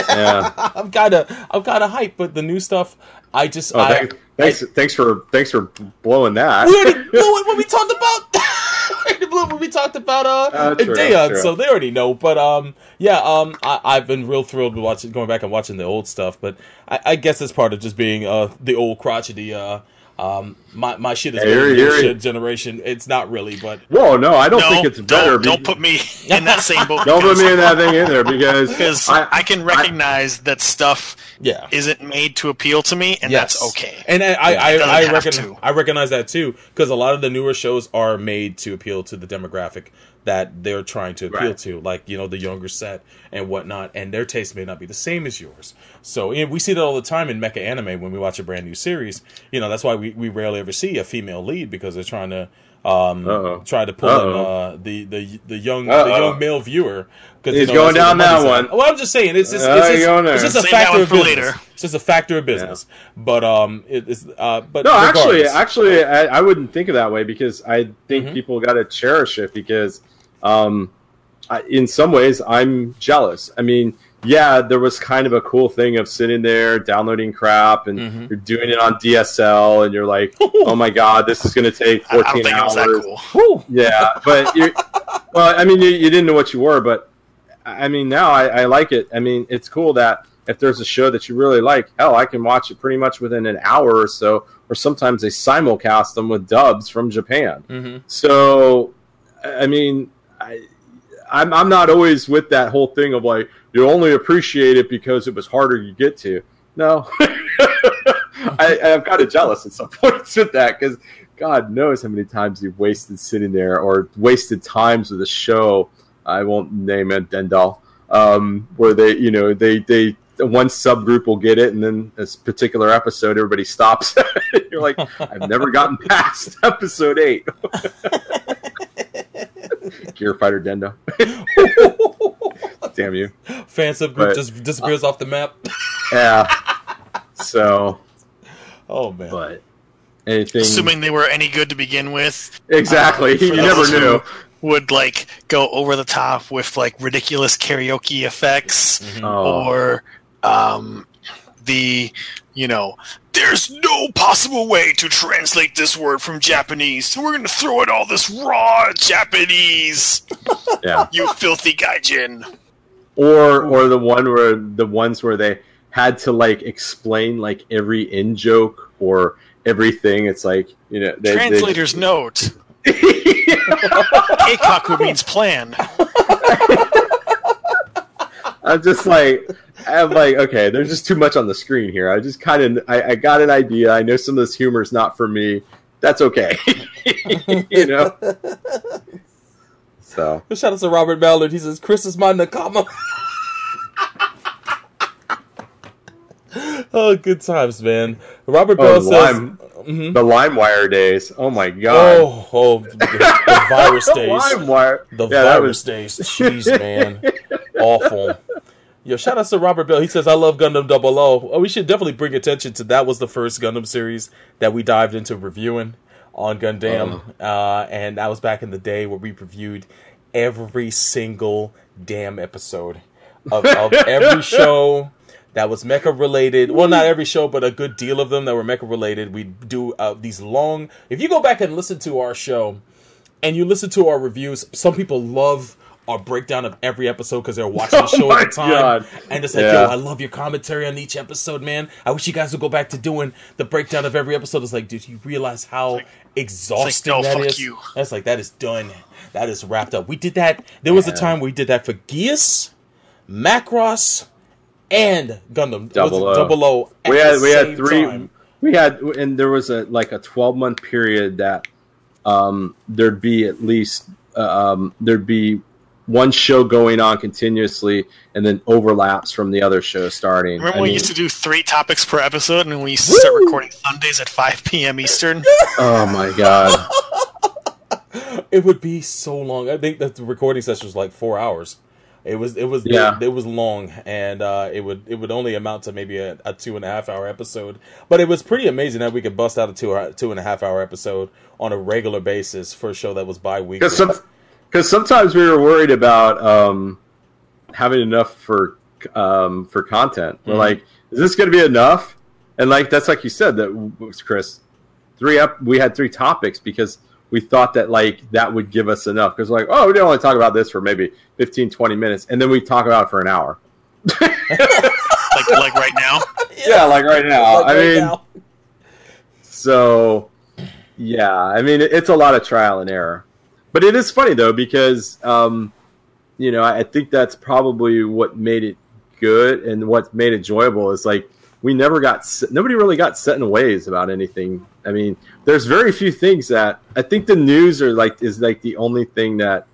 Yeah. I'm kind of I'm kind of hyped, but the new stuff, I just Oh, I, thanks, thanks, thanks for thanks for blowing that. we already blew it when we talked about already it when we talked about uh Uh, true, Daeon, true. so they already know. But um, yeah, um, I, I've been real thrilled with watching, going back and watching the old stuff. But I, I guess it's part of just being uh the old crotchety uh um my my shit is Yeah, better you're- than your you're- shit generation. It's not really, but Whoa, no, I don't no, think it's better. don't, don't put me in that same boat. don't put me in that thing either because because I, I, can recognize that stuff yeah. isn't made to appeal to me, and Yes. that's okay. And I, I, It I, doesn't I, have reckon. I recognize that too because a lot of the newer shows are made to appeal to the demographic that they're trying to appeal Right. to, like you know the younger set and whatnot, and their taste may not be the same as yours. So and we see that all the time in mecha anime when we watch a brand new series. You know that's why we, we rarely ever see a female lead because they're trying to um Uh-oh. try to pull in Uh-oh. uh, the the the young Uh-oh. young male viewer. 'cause, He's you know, going down that money's at. one. Well, I'm just saying it's just, Uh, it's just, it's just a Save factor of business. later. It's just a factor of business. But um, it is uh, but no, actually, regardless. actually, I, I wouldn't think of that way because I think Mhm. people got to cherish it because, um, I, in some ways, I'm jealous. I mean, yeah, there was kind of a cool thing of sitting there downloading crap and Mhm. you're doing it on DSL and you're like, oh my god, this is going to take I, I don't 14 think it was hours. that cool. Yeah, but you well, I mean, you, you didn't know what you were, but I mean, now I, I like it. I mean, it's cool that if there's a show that you really like, hell, I can watch it pretty much within an hour or so, or sometimes they simulcast them with dubs from Japan. Mhm. So, I mean, I'm I'm not always with that whole thing of like you only appreciate it because it was harder to get to. No, I, I'm kind of jealous at some points with that because God knows how many times you've wasted sitting there or wasted times with a show. I won't name it Dendoh, um, where they, you know, they they one subgroup will get it, and then this particular episode, everybody stops. You're like, I've never gotten past episode eight. Gear Fighter Dendoh. Damn you. Fan subgroup But- just disappears off the map. Yeah. So, Oh man. but anything. Assuming they were any good to begin with, exactly. for you never knew. would like go over the top with like ridiculous karaoke effects Mhm. Oh. or um, the you know there's no possible way to translate this word from Japanese, so we're gonna throw in all this raw Japanese. Yeah. You filthy gaijin. or or the one where the ones where they had to like explain like every in joke or everything. It's like you know they, they- Translator's note. Keikaku means plan. I'm just like, I'm like, okay, there's just too much on the screen here. I just kind of, I, I got an idea. I know some of this humor is not for me. That's okay, you know. So Shout out to Robert Ballard. He says, Chris is my Nakama. oh, good times, man. Robert Oh, Bell says, Lime, Mhm. the LimeWire days. Oh my god. oh, oh, the, the virus days. LimeWire. The yeah, virus was. days. Jeez, man. Awful. Yo, shout out to Robert Bell. He says, I love Gundam Double O. Oh, we should definitely bring attention to that was the first Gundam series that we dived into reviewing on Gundam. Uh, and that was back in the day where we reviewed every single damn episode of, of every show that was mecha related. Well, not every show, but a good deal of them that were mecha related. We do uh, these long. If you go back and listen to our show, and you listen to our reviews, some people love our breakdown of every episode because they're watching the Oh show my at the time. God. And it's like, Yeah. yo, I love your commentary on each episode, man. I wish you guys would go back to doing the breakdown of every episode. It's like, did you realize how exhausting no, that fuck is? you. That's like, that is done. That is wrapped up. We did that. There was a time we did that for Geass, Macross, and Gundam. Double Was O. Double O. at we the had we had three time. we had and there was a like a 12 month period that um there'd be at least uh, um there'd be one show going on continuously and then overlaps from the other show starting Remember I when we mean, used to do three topics per episode and we used to start recording Sundays at 5 p.m. Eastern? oh my god It would be so long. I think that the recording session was like four hours. It was it was Yeah. it, was long, and uh, it would it would only amount to maybe a, a two and a half hour episode. But it was pretty amazing that we could bust out a two hour, two and a half hour episode on a regular basis for a show that was bi weekly. because some, sometimes we were worried about um having enough for um for content we're Mhm. like is this going to be enough and like that's like you said that chris three up we had three topics because we thought that like that would give us enough because like oh we don't only talk about this for maybe 15 20 minutes and then we talk about it for an hour like, like right now? yeah like right now Like i right mean now. so yeah i mean it's a lot of trial and error but it is funny though because um you know i think that's probably what made it good and what made it enjoyable is like we never got nobody really got set in ways about anything. I mean there's very few things that i think the news are like is like the only thing that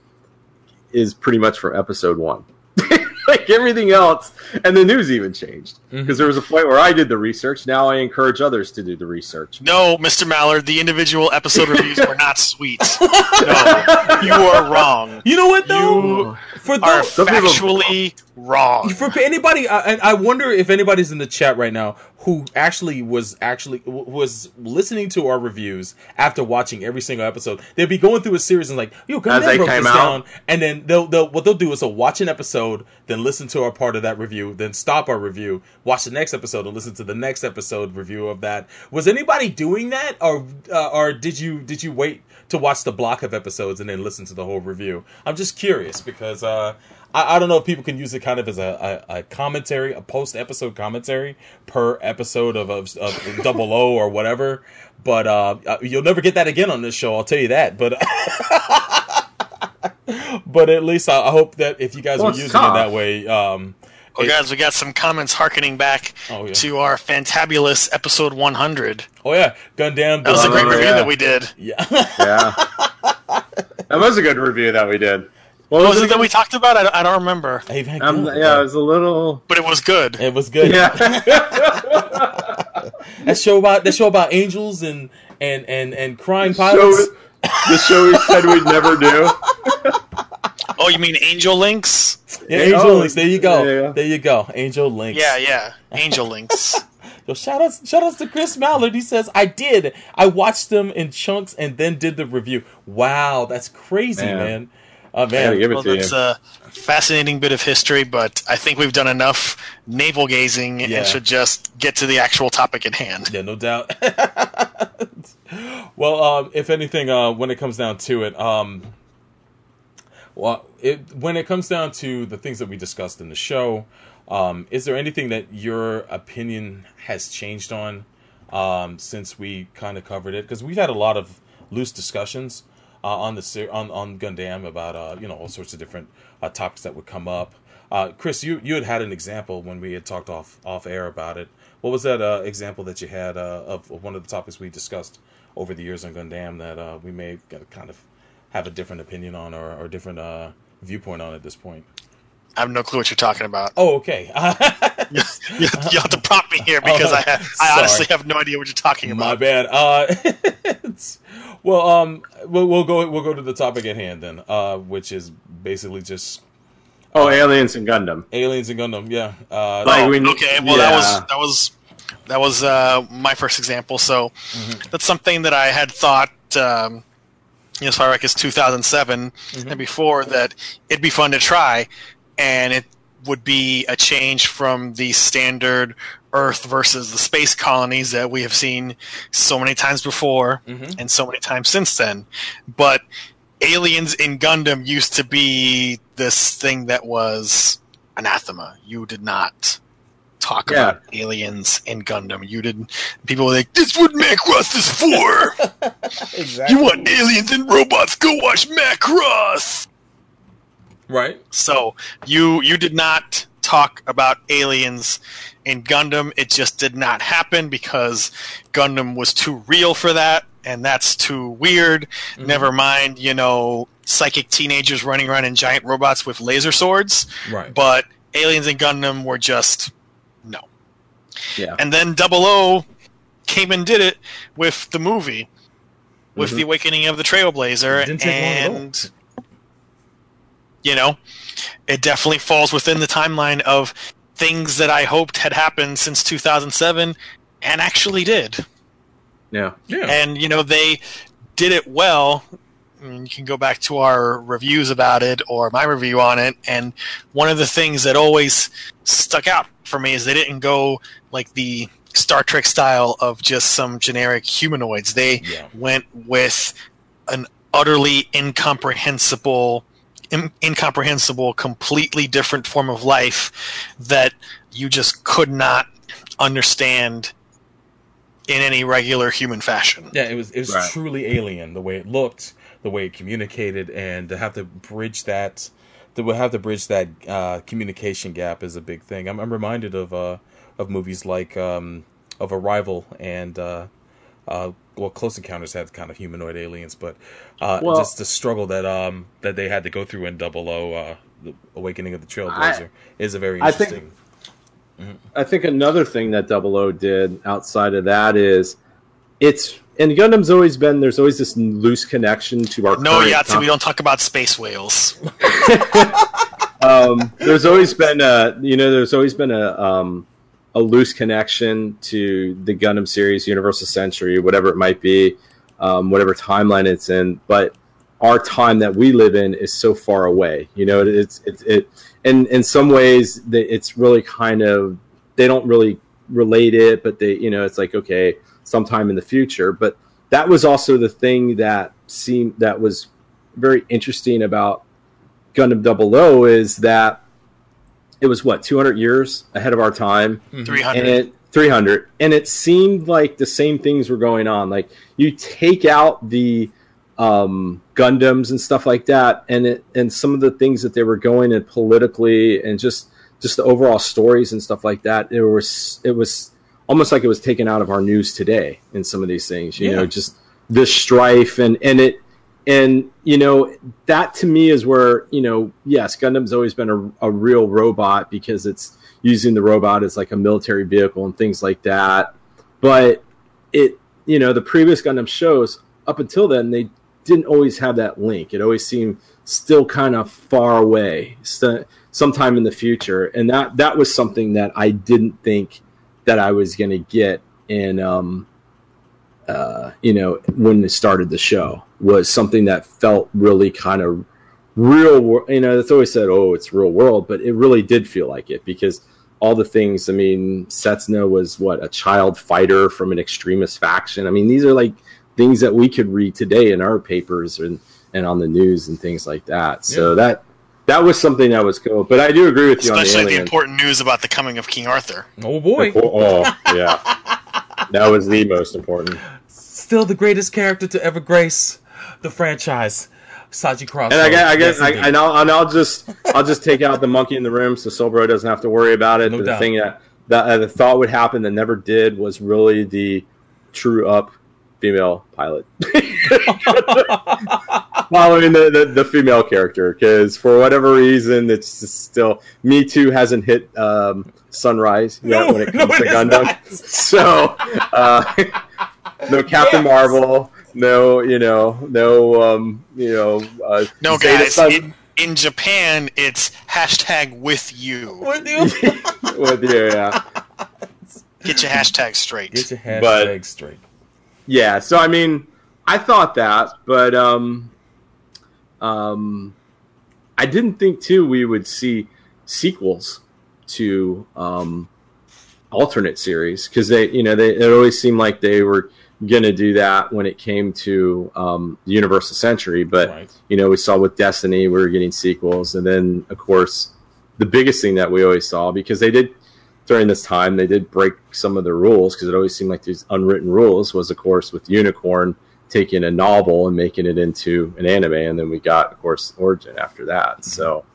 is pretty much from episode one like everything else and the news even changed mm-hmm. because there was a point where i did the research now i encourage others to do the research No, Mr. Mallard, the individual episode reviews were not sweet. No, you are wrong. You know what though? You for are those, Some factually wrong. for anybody, I, I wonder if anybody's in the chat right now who actually was actually w- was listening to our reviews after watching every single episode. They'd be going through a series and like, "Yo, come they broke this out. down," and then they'll they'll what they'll do is they'll watch an episode, then listen to our part of that review, then stop our review, watch the next episode, and listen to the next episode review of that. Was anybody doing that, or uh, or did you did you wait? To watch the block of episodes and then listen to the whole review. I'm just curious because uh, I, I don't know if people can use it kind of as a, a, a commentary, a post episode commentary per episode of, of, of Double O or whatever. But uh, uh, you'll never get that again on this show. I'll tell you that. But but at least I, I hope that if you guys Well, were using tough. it that way, um, Well, it- guys, we got some comments harkening back Oh, yeah. to our fantabulous episode 100. oh yeah, Gundam. That was a Oh, great review yeah. that we did. yeah. yeah that was a good review that we did what What was it that we talked about? I don't, I don't remember, Hey, man, um, yeah it was a little but it was good. It was good. yeah That show about that show about angels and and and and crime show, pilots. the show we said we'd never do Oh, you mean Angel Links? Yeah, Angel Oh, Links. There you go. yeah, yeah. There you go. Angel Links. Yeah, yeah, Angel Links. Yo, shout outs, shout outs to Chris Mallard. He says, I did. I watched them in chunks and then did the review. Wow, that's crazy, man. Man. Oh man. give it Well, to that's you a fascinating bit of history, but I think we've done enough navel gazing Yeah. and should just get to the actual topic at hand. Yeah, no doubt. well, um, if anything, uh, when it comes down to it, um, Well, it, when it comes down to the things that we discussed in the show, um, is there anything that your opinion has changed on um, since we kind of covered it? Because we've had a lot of loose discussions uh, on the on on Gundam about uh, you know all sorts of different uh, topics that would come up. Uh, Chris, you you had had an example when we had talked off off air about it. What was that uh, example that you had uh, of, of one of the topics we discussed over the years on Gundam that uh, we may kind of have a different opinion on or, or different uh, viewpoint on at this point? I have no clue what you're talking about. Oh, okay. you, you have to prompt me here because Oh, I, have, I honestly have no idea what you're talking about. My bad. Uh, it's- well, um, we'll, we'll go we'll go to the topic at hand then, uh, which is basically just Oh, aliens and Gundam. aliens and Gundam. Yeah. Uh, Like, Oh, we- okay, well that was that was that was uh, my first example. So Mm-hmm. that's something that I had thought, um, you know, as far back as 2007 Mm-hmm. and before that it'd be fun to try, and it would be a change from the standard Earth versus the space colonies that we have seen so many times before Mhm. and so many times since then. But aliens in Gundam used to be this thing that was anathema. You did not talk Yeah. about aliens in Gundam. You didn't. People were like, "This is what Macross is for. exactly. you want aliens and robots? Go watch Macross." Right? So you you did not talk about aliens in Gundam. It just did not happen because Gundam was too real for that, and that's too weird. Never mind, you know, psychic teenagers running around in giant robots with laser swords. Right. But aliens in Gundam were just no. Yeah. And then Double O came and did it with the movie, with Mhm. the Awakening of the Trailblazer, It didn't take long at all. and you know, it definitely falls within the timeline of things that I hoped had happened since 2007, and actually did. Yeah. yeah. And you know, they did it well. I mean, you can go back to our reviews about it or my review on it. And one of the things that always stuck out for me is they didn't go like the Star Trek style of just some generic humanoids. They Yeah. went with an utterly incomprehensible, in- incomprehensible, completely different form of life that you just could not understand in any regular human fashion. Yeah, it was it was Right. truly alien the way it looked, the way it communicated, and to have to bridge that, to have to bridge that uh, communication gap is a big thing. I'm, I'm reminded of uh, of movies like um, of Arrival and uh, uh, well, Close Encounters had kind of humanoid aliens, but uh, Well- just the struggle that um, that they had to go through in Double O, uh, the Awakening of the Trailblazer, is a very I think- interesting. I think another thing that Double O did outside of that is it's and Gundam's always been there's always this loose connection to our No, current Yahtzee, com- we don't talk about space whales. um, there's always been a you know there's always been a um, a loose connection to the Gundam series, Universal Century, whatever it might be, um, whatever timeline it's in. But our time that we live in is so far away. You know, it's it's it, and in some ways, it's really kind of they don't really relate it, but they you know it's like okay, sometime in the future. But that was also the thing that seemed that was very interesting about Gundam Double O is that it was what 200 years ahead of our time, Three and hundred. it 300, and it seemed like the same things were going on. Like you take out the um, Gundams and stuff like that, and it and some of the things that they were going and politically and just just the overall stories and stuff like that. It was it was almost like it was taken out of our news today in some of these things. You Yeah. know, just the strife and and it and you know that to me is where you know yes gundam's always been a, a real robot because it's using the robot as like a military vehicle and things like that. But it you know the previous gundam shows up until then they didn't always have that link. It always seemed still kind of far away st- sometime in the future. And that that was something that i didn't think that i was going to get in um uh, you know, when they started the show was something that felt really kind of real. You know, it's always said, "Oh, it's real world," but it really did feel like it because all the things. I mean, Setsuna was what a child fighter from an extremist faction. I mean, these are like things that we could read today in our papers and and on the news and things like that. So Yeah. that that was something that was cool. But I do agree with you Especially on the the important news about the coming of King Arthur. Oh boy, Oh, oh, yeah, that was the most important. still the greatest character to ever grace the franchise, Saji Cross. And I guess, I guess, Yes, I, and, I'll, and I'll just, I'll just take out the monkey in the room, so Silbro doesn't have to worry about it. No the thing that that uh, the thought would happen that never did was really the true up female pilot, following the, the, the female character. Because for whatever reason, it's just still Me Too hasn't hit um, Sunrise yet No, when it no, comes it to Gundam. not. So. Uh, No Captain Yes. Marvel, no, you know, no, um, you know, uh, No, Zeta guys, Sun- in, in Japan, it's hashtag with you. With you. with you, yeah. Get your hashtag straight. Get your hashtag But- straight. Yeah, so I mean, I thought that, but um, um, I didn't think too we would see sequels to um, alternate series because they, you know, they it always seemed like they were gonna do that when it came to um, the Universal Century, but Right. you know, we saw with Destiny, we were getting sequels, and then of course, the biggest thing that we always saw because they did during this time they did break some of the rules because it always seemed like these unwritten rules was of course with Unicorn taking a novel and making it into an anime, and then we got of course Origin after that. So,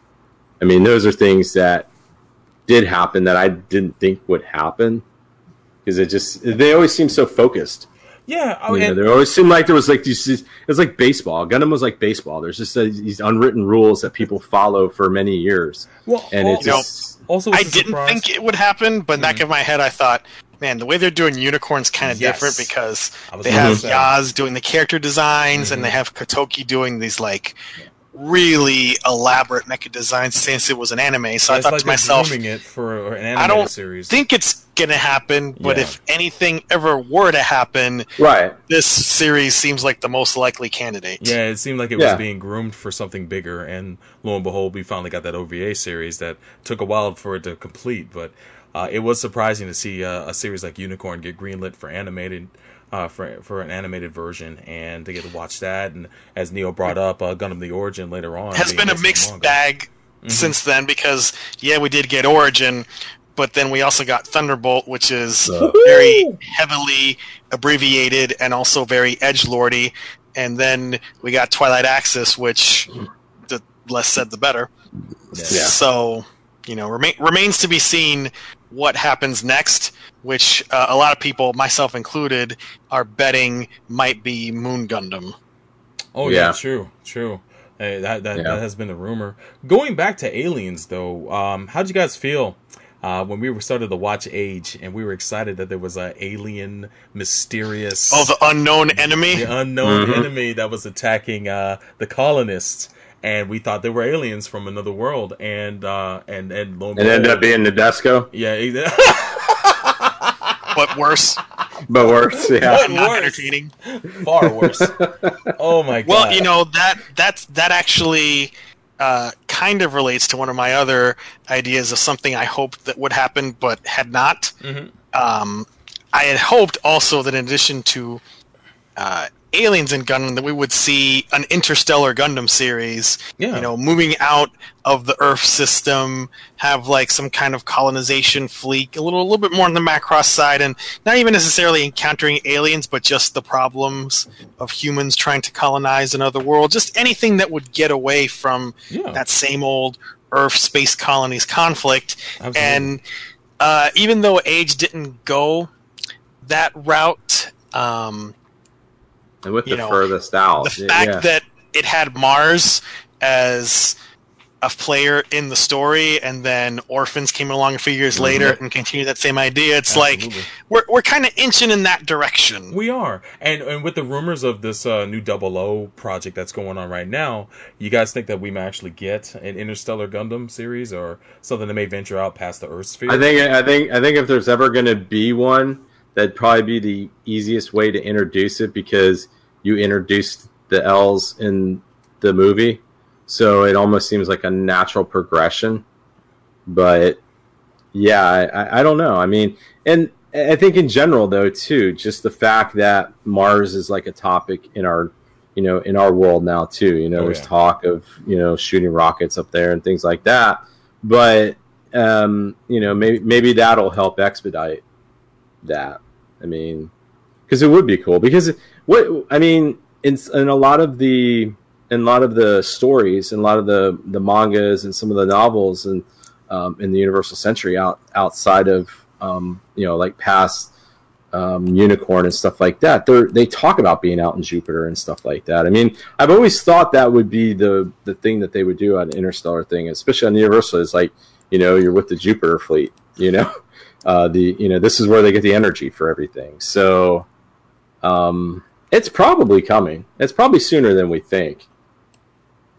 I mean, those are things that did happen that I didn't think would happen because it just they always seem so focused. Yeah, oh, You know, there always seemed like there was like these. It was like baseball. Gundam was like baseball. There's just uh these unwritten rules that people follow for many years, well, and al- it just also I didn't surprise- think it would happen, but in the back of my head, I thought, man, the way they're doing unicorns kind of Yes. different because they have say. Yaz doing the character designs and they Mm-hmm. have Katoki doing these like really elaborate mecha designs since it was an anime. So I thought like to myself, it for an I don't series. think it's gonna happen, but Yeah. if anything ever were to happen, right. this series seems like the most likely candidate. Yeah, it seemed like it Yeah. was being groomed for something bigger, and lo and behold, we finally got that OVA series that took a while for it to complete. But uh, it was surprising to see uh, a series like Unicorn get greenlit for animated. Uh, for for an animated version, and to get to watch that, and as Neil brought up, uh, Gundam: The Origin later on has been a mixed bag Mm-hmm. since then because yeah, we did get Origin, but then we also got Thunderbolt, which is Uh. very heavily abbreviated and also very edge lordy, and then we got Twilight Axis, which the less said the better. Yeah. So you know, remain, remains to be seen what happens next. Which uh, a lot of people, myself included, are betting might be Moon Gundam. Oh yeah, Yeah. true, true. Hey, that that, Yeah. that has been the rumor. Going back to aliens, though, um, how'd you guys feel uh, when we were started to watch Age, and we were excited that there was a alien, mysterious, Oh, the unknown enemy. the unknown Mhm. enemy that was attacking uh, the colonists, and we thought they were aliens from another world, and uh, and and lo and It ended up being Nadesico, yeah, exa- but worse. but worse. Yeah. What? not Worse. entertaining. far worse. oh my god. Well, you know that that's that actually uh, kind of relates to one of my other ideas of something I hoped that would happen, but had not. Mhm. Um, I had hoped also that in addition to uh, aliens in Gundam, that we would see an interstellar Gundam series. Yeah. You know, moving out of the Earth system, have like some kind of colonization fleet, a little, a little bit more on the Macross side, and not even necessarily encountering aliens, but just the problems of humans trying to colonize another world. Just anything that would get away from yeah, that same old Earth space colonies conflict. absolutely. And uh, even though Age didn't go that route, um, And with the know, furthest out, the fact yeah. that it had Mars as a player in the story, and then Orphans came along a few years later and continued that same idea, it's like Mm-hmm. We're we're kind of inching in that direction. We are, and and with the rumors of this uh, new Double O project that's going on right now, you guys think that we may actually get an Interstellar Gundam series or something that may venture out past the Earth sphere? I think I think I think if there's ever going to be one, that'd probably be the easiest way to introduce it because you introduced the ELS in the movie, so it almost seems like a natural progression. But yeah, I, I- don't know. I mean, and I think in general though too, just the fact that Mars is like a topic in our you know in our world now too. You know, Oh, there's yeah. talk of you know shooting rockets up there and things like that. But um, you know, maybe maybe that'll help expedite that. I mean, because it would be cool. Because what I mean, in in a lot of the in a lot of the stories and a lot of the the mangas and some of the novels and um, in the Universal Century out outside of um, you know like past um, Unicorn and stuff like that. They they talk about being out in Jupiter and stuff like that. I mean, I've always thought that would be the the thing that they would do on an Interstellar thing, especially on Universal. Is like you know you're with the Jupiter fleet. You know, uh, the you know this is where they get the energy for everything. So um, it's probably coming. It's probably sooner than we think.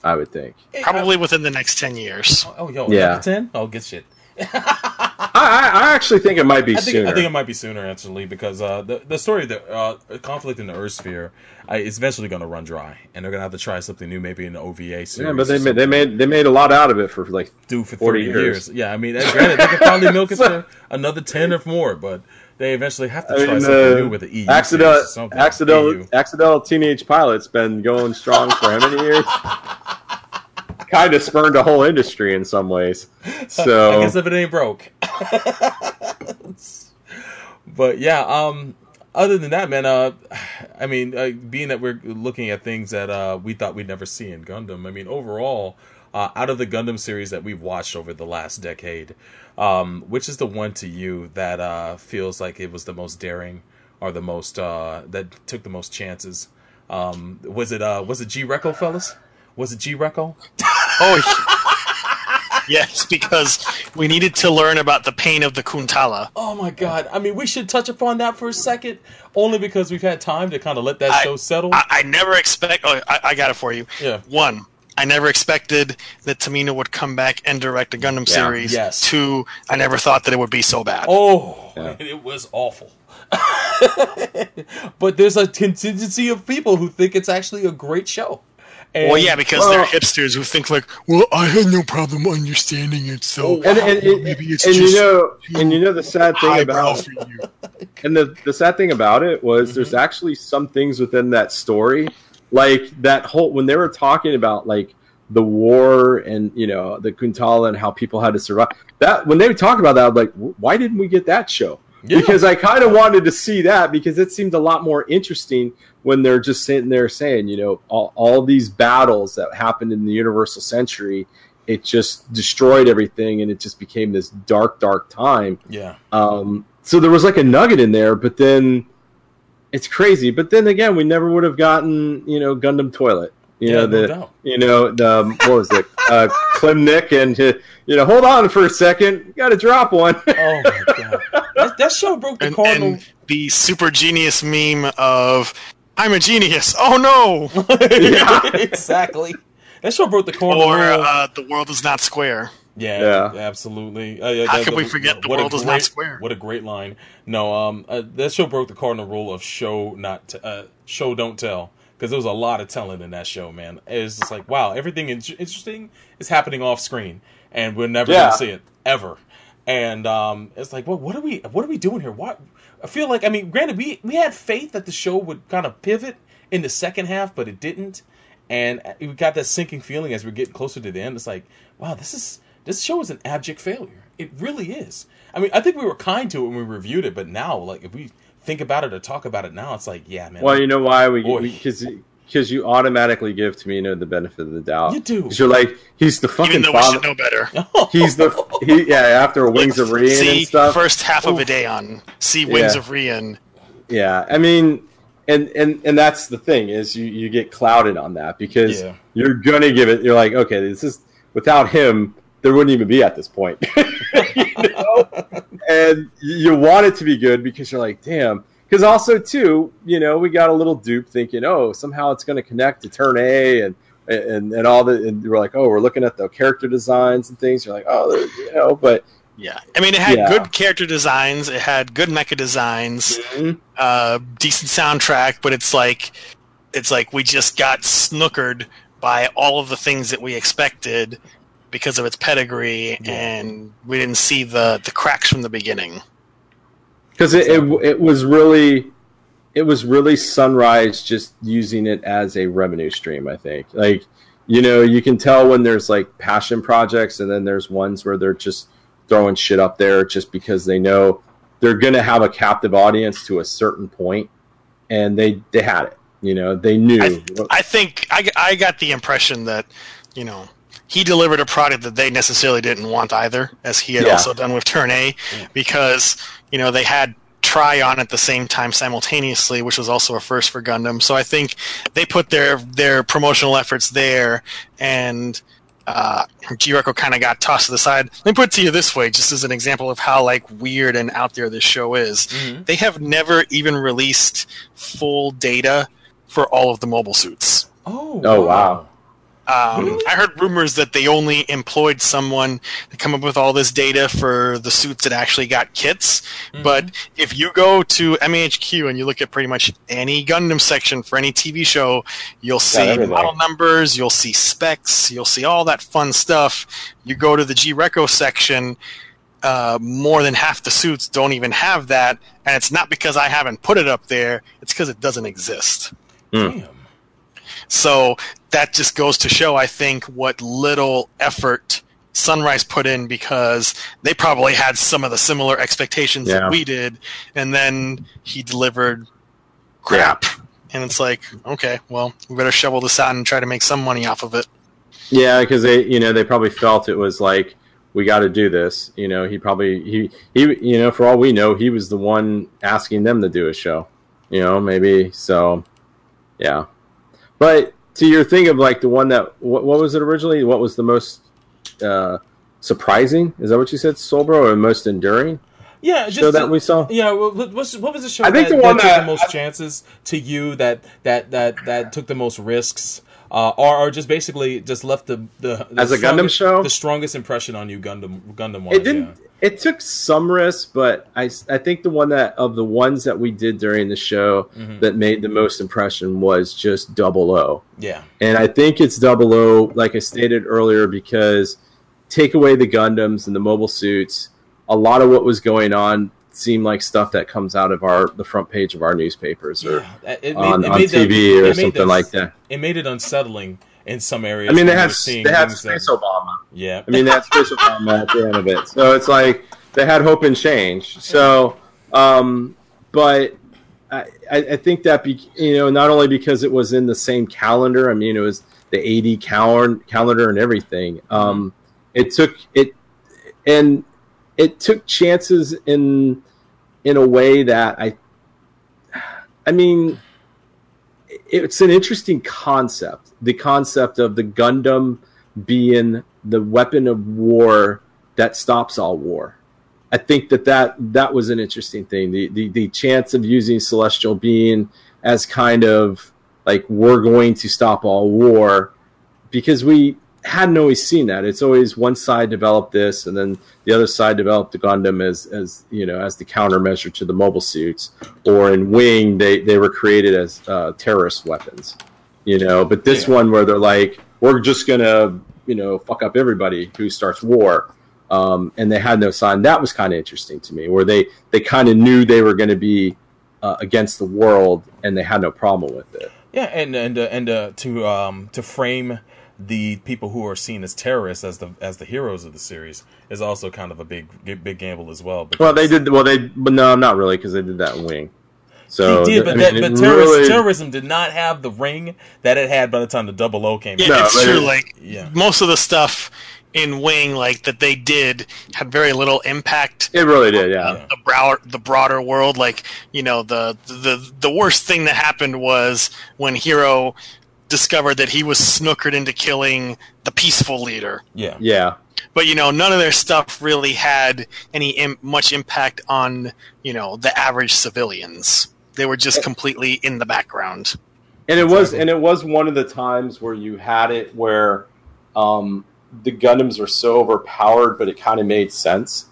I would think. Probably within the next 10 years. Oh, yo, Yeah. ten. Oh, good shit. I, I, I actually think it might be I think, sooner. I think it might be sooner actually because uh, the the story of the uh, conflict in the Earth sphere uh, is eventually going to run dry, and they're going to have to try something new, maybe in the OVA series. yeah, but they made, they made they made a lot out of it for like do for 40 30 years. years. Yeah, I mean, granted, they could probably milk it for another 10 or more, but they eventually have to I try mean, something the new with the EU. accidental, something. accidental, EU. accidental teenage pilot's been going strong for how many years? kind of spurned a whole industry in some ways. I So guess if it ain't broke. but yeah, um, other than that, man, uh, I mean, uh, being that we're looking at things that uh, we thought we'd never see in Gundam, I mean, overall, uh, out of the Gundam series that we've watched over the last decade, um, which is the one to you that uh, feels like it was the most daring or the most uh, that took the most chances? Um, was it uh, was it G Reco, fellas? Was it G Reco? Oh, yes, because we needed to learn about the pain of the Kuntala. Oh my god! I mean, we should touch upon that for a second, only because we've had time to kind of let that I- show settle. I, I never expect. Oh, I, I got it for you. Yeah. One, I never expected that Tomino would come back and direct a Gundam series. Yes. Two, I never thought that it would be so bad. oh, Yeah. it was awful. but there's a contingency of people who think it's actually a great show. And, well, yeah, because Well- they're hipsters who think like, well, I had no problem understanding it, so and, and, and, maybe it's and just you know and you know the sad thing about for and the the sad thing about it was there's Mm-hmm. actually some things within that story like that whole when they were talking about like the war and you know the Kuntala and how people had to survive that when they would talk about that I'm like why didn't we get that show? Yeah. because I kind of wanted to see that because it seemed a lot more interesting when they're just sitting there saying you know all, all these battles that happened in the Universal Century it just destroyed everything and it just became this dark dark time. Yeah, um, so there was like a nugget in there, but then it's crazy. But then again, we never would have gotten you know Gundam Toilet. You Yeah, know no the doubt. you know the what was it uh, Klim Nick and uh, you know hold on for a second, got to drop one. Oh my god, that, that show broke the And, cardinal. and the super genius meme of I'm a genius. Oh no! exactly. That show broke the cardinal or uh, the world is not square. Yeah, Yeah. absolutely. Uh, yeah, How that- can we the- forget the what a world is not great- square? What a great line. No, um, uh, that show broke the cardinal rule of show not t- uh, show don't tell because there was a lot of telling in that show. Man, it's just like wow, everything in- interesting is happening off screen, and we're never Yeah. gonna see it ever. And um, it's like, well, what are we? What are we doing here? What? I feel like, I mean, granted, we we had faith that the show would kind of pivot in the second half, but it didn't. And we got that sinking feeling as we're getting closer to the end. It's like, wow, this is this show is an abject failure. It really is. I mean, I think we were kind to it when we reviewed it, but now, like, if we think about it or talk about it now, it's like, yeah, man. well, you know why we because because you automatically give Tomino the benefit of the doubt. You do. 'Cause you're like he's the fucking Even though we father. should know better. He's the he yeah after Wings of Rean See and stuff. first half of Ideon. See Wings Yeah. of Rean. Yeah, I mean, and and and that's the thing is you you get clouded on that because Yeah. you're gonna give it. You're like, okay, this is without him, there wouldn't even be at this point. you know? and you want it to be good because you're like, damn. Because also too, you know, we got a little dupe thinking, oh, somehow it's going to connect to Turn A and and and all the. And we're like, oh, we're looking at the character designs and things. You're like, oh, you know, but Yeah, I mean, it had Yeah. good character designs. It had good mecha designs. Mhm. Uh, decent soundtrack, but it's like it's like we just got snookered by all of the things that we expected because of its pedigree, and we didn't see the the cracks from the beginning. because it, it it was really it was really Sunrise just using it as a revenue stream. I think like you know you can tell when there's like passion projects and then there's ones where they're just throwing shit up there just because they know they're going to have a captive audience to a certain point and they they had it you know they knew I, I think I, I got the impression that you know he delivered a product that they necessarily didn't want either, as he had Yeah. also done with Turn A, because you know they had Try on at the same time simultaneously, which was also a first for Gundam. So I think they put their their promotional efforts there, and uh, kind of got tossed to the side. Let me put it to you this way, just as an example of how like weird and out there this show is. They have never even released full data for all of the mobile suits. Oh, Oh, wow. Um, I heard rumors that they only employed someone to come up with all this data for the suits that actually got kits. But if you go to MAHQ and you look at pretty much any Gundam section for any TV show, you'll see model numbers, you'll see specs, you'll see all that fun stuff. You go to the G Reco section, uh, more than half the suits don't even have that, and it's not because I haven't put it up there; it's because it doesn't exist. Damn. So that just goes to show, I think, what little effort Sunrise put in because they probably had some of the similar expectations Yeah. that we did, and then he delivered crap. And it's like, okay, well, we better shovel this out and try to make some money off of it. Yeah, because they, you know, they probably felt it was like we got to do this. You know, he probably he he, you know, for all we know, he was the one asking them to do a show. You know, maybe so. Yeah, but to your thing of like the one that what, what was it originally? What was the most uh, surprising? Is that what you said, Solbro, or most enduring Yeah, just show that the- we saw? Yeah, what was what was the show I think that, the one that took that- the most chances to you that that that that took the most risks, uh, or or just basically just left the the, the As a Gundam strongest- show? the strongest impression on you Gundam Gundam wise. It didn't. It took some risks, but I, I think the one that of the ones that we did during the show Mm-hmm. that made the most impression was just Double O. Yeah, And I think it's double O, like I stated earlier, because take away the Gundams and the mobile suits, a lot of what was going on seemed like stuff that comes out of our the front page of our newspapers or yeah. It, it on, on TV or something the- like that. It made it unsettling in some areas. I mean, they had you were seeing they had things that- Space Obama. Yeah, I mean, that's Space Obama at the end of it. So it's like they had hope and change. So, um, but I, I I think that be, you know not only because it was in the same calendar. I mean, it was the AD calendar calendar and everything. Um, it took it and it took chances in in a way that I I mean it's an interesting concept. The concept of the Gundam being the weapon of war that stops all war. I think that that, that was an interesting thing. The, the the chance of using celestial being as kind of like we're going to stop all war because we hadn't always seen that. It's always one side developed this, and then the other side developed the Gundam as as you know as the countermeasure to the mobile suits. Or in Wing, they they were created as uh, terrorist weapons. You know, but this Yeah. one where they're like, we're just gonna you know fuck up everybody who starts war. Um, and they had no sign. That was kind of interesting to me, where they they kind of knew they were going to be uh, against the world, and they had no problem with it. Yeah, and and uh, and uh, to um to frame the people who are seen as terrorists as the as the heroes of the series is also kind of a big big gamble as well. Well, they did. Well, they, but no, not really, because they did that Wing. So He did, but, I that, but it terrorist, really- terrorism did not have the ring that it had by the time the Double O came. Yeah, out. No, it's true. it- Like Yeah. most of the stuff in Wing, like that they did, had very little impact. It really did, yeah. on the broader the broader world. Like you know, the the the worst thing that happened was when Heero discovered that he was snookered into killing the peaceful leader. Yeah, Yeah, But you know, none of their stuff really had any Im- much impact on you know the average civilians. They were just completely in the background. and it was, and it was one of the times where you had it where um, the Gundams were so overpowered, but it kind of made sense,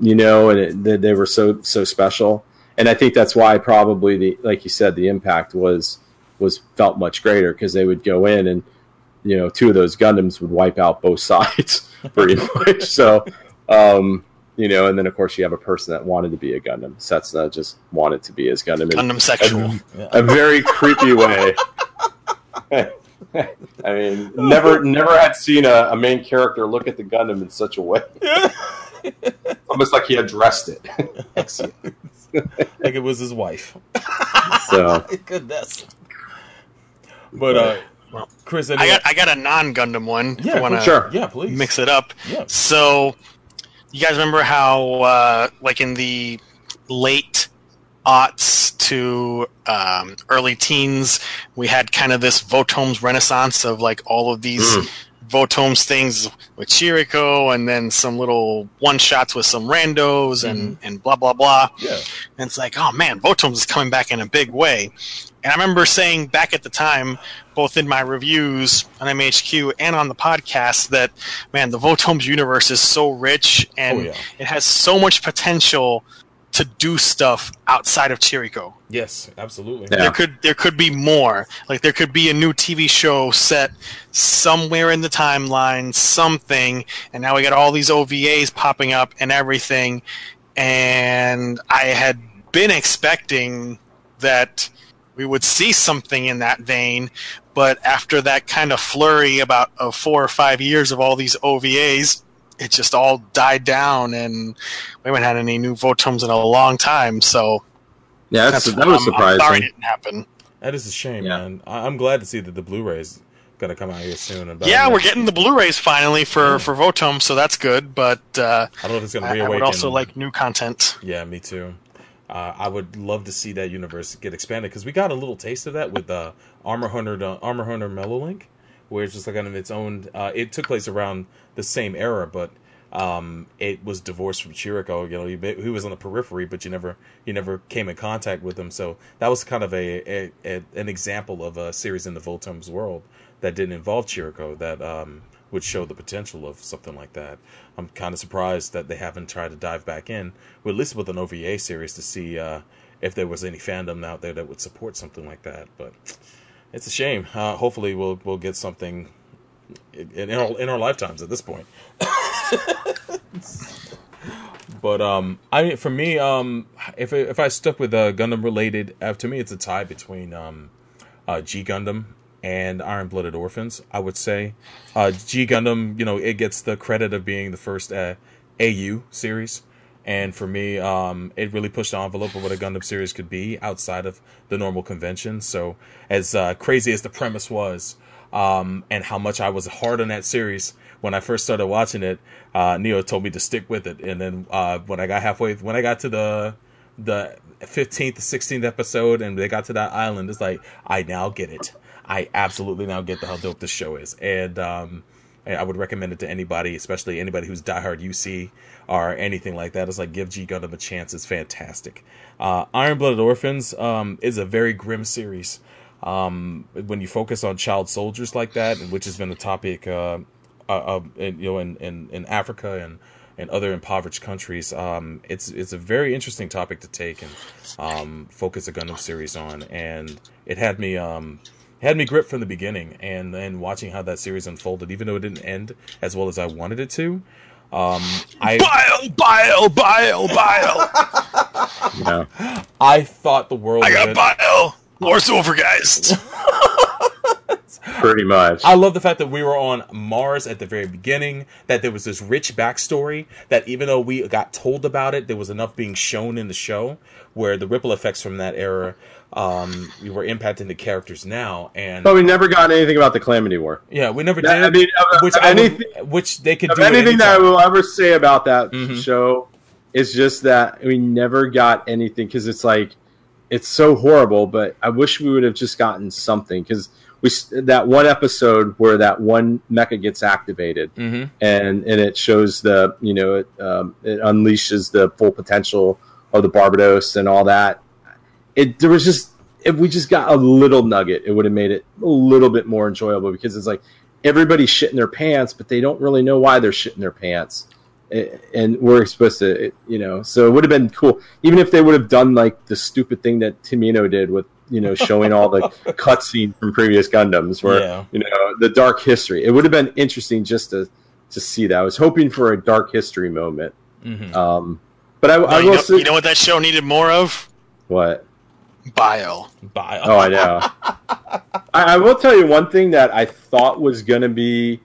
you know, and it, they, they were so so special. And I think that's why probably the like you said, the impact was was felt much greater because they would go in and you know two of those Gundams would wipe out both sides pretty much. So um, you know, and then of course you have a person that wanted to be a Gundam. Setsuna just wanted to be his Gundam. Gundam sexual. A, a very creepy way. I mean, never, never had seen a, a main character look at the Gundam in such a way. Almost like he addressed it. like it was his wife. So Goodness. But uh, Well, Chris, I got I got a non Gundam one. if yeah, you wanna sure. yeah, please mix it up. Yeah. So, you guys remember how, uh, like in the late aughts to um, early teens, we had kind of this Votoms renaissance of like all of these Mm. Votoms things with Chirico, and then some little one shots with some randos and and blah blah blah. Yeah. And it's like, oh man, Votoms is coming back in a big way. And I remember saying back at the time, both in my reviews on MHQ and on the podcast, that man, the Votoms universe is so rich and Oh, yeah. it has so much potential to do stuff outside of Chirico. Yes, absolutely. Yeah. There could there could be more. Like there could be a new TV show set somewhere in the timeline, something, and now we got all these OVAs popping up and everything. And I had been expecting that we would see something in that vein, but after that kind of flurry about uh, four or five years of all these OVAs, it just all died down, and we haven't had any new Votoms in a long time. So yeah, that's, that was I'm- I'm sorry surprising. it didn't happen. That is a shame, Yeah. man. I- I'm glad to see that the Blu-ray's gonna come out here soon. And Yeah, we're getting the Blu-rays finally for for Votom, so that's good. But uh, I don't know if it's gonna I, I reawaken. would also like new content. Yeah, me too. Uh, I would love to see that universe get expanded because we got a little taste of that with uh, Armor Hunter, uh, Armor Hunter Mellowlink, where it's just like kind of its own. Uh, it took place around the same era, but um, it was divorced from Chirico. You know, he, he was on the periphery, but you never you never came in contact with him. So that was kind of a, a, a an example of a series in the Voltome's world that didn't involve Chirico that um, would show the potential of something like that. I'm kind of surprised that they haven't tried to dive back in, with, at least with an OVA series, to see uh, if there was any fandom out there that would support something like that. But it's a shame. Uh, hopefully, we'll we'll get something in, our in our lifetimes at this point. but um, I for me, um, if if I stuck with uh, Gundam related, uh, to me, it's a tie between um, uh, G Gundam and Iron Blooded Orphans. I would say uh, G Gundam, you know, it gets the credit of being the first uh, AU series, and for me, um, it really pushed the envelope of what a Gundam series could be outside of the normal convention. So, as uh, crazy as the premise was, um, and how much I was hard on that series when I first started watching it, uh, Neo told me to stick with it, and then uh, when I got halfway, when I got to the the 15th, 16th episode, and they got to that island, it's like I now get it. I absolutely now get the, how dope this show is, and um, I would recommend it to anybody, especially anybody who's diehard UC or anything like that. It's like give G Gundam a chance. It's fantastic. Uh, Iron Blooded Orphans um, is a very grim series. Um, when you focus on child soldiers like that, which has been a topic, uh, uh, uh, in, you know, in, in, in Africa and and other impoverished countries, um, it's it's a very interesting topic to take and um, focus a Gundam series on. And it had me um, had me gripped from the beginning, and then watching how that series unfolded, even though it didn't end as well as I wanted it to. Um, I Bile, bile, bile, bile. Yeah. I thought the world. I of got it. bile. War's over, guys. Pretty much. I love the fact that we were on Mars at the very beginning, that there was this rich backstory, that even though we got told about it, there was enough being shown in the show where the ripple effects from that era um, we were impacting the characters now. And But we never got anything about the Calamity War. yeah, we never That- did. I mean, which, I would- anything- which they could do. anything any that I will ever say about that Mhm. show is just that we never got anything because it's like it's so horrible. But I wish we would have just gotten something because we that one episode where that one mecha gets activated Mhm. and and it shows the you know it um, it unleashes the full potential of the Barbatos and all that. It there was just if we just got a little nugget, it would have made it a little bit more enjoyable because it's like everybody's shitting their pants, but they don't really know why they're shitting their pants. And we're supposed to, you know, so it would have been cool, even if they would have done like the stupid thing that Tomino did with, you know, showing all the cutscenes from previous Gundams, where Yeah. you know the dark history. It would have been interesting just to to see that. I was hoping for a dark history moment Um, but I, No, I you, will know, say you know what that show needed more of? what. Bio. Bye. Oh, I know. I, I will tell you one thing that I thought was going to be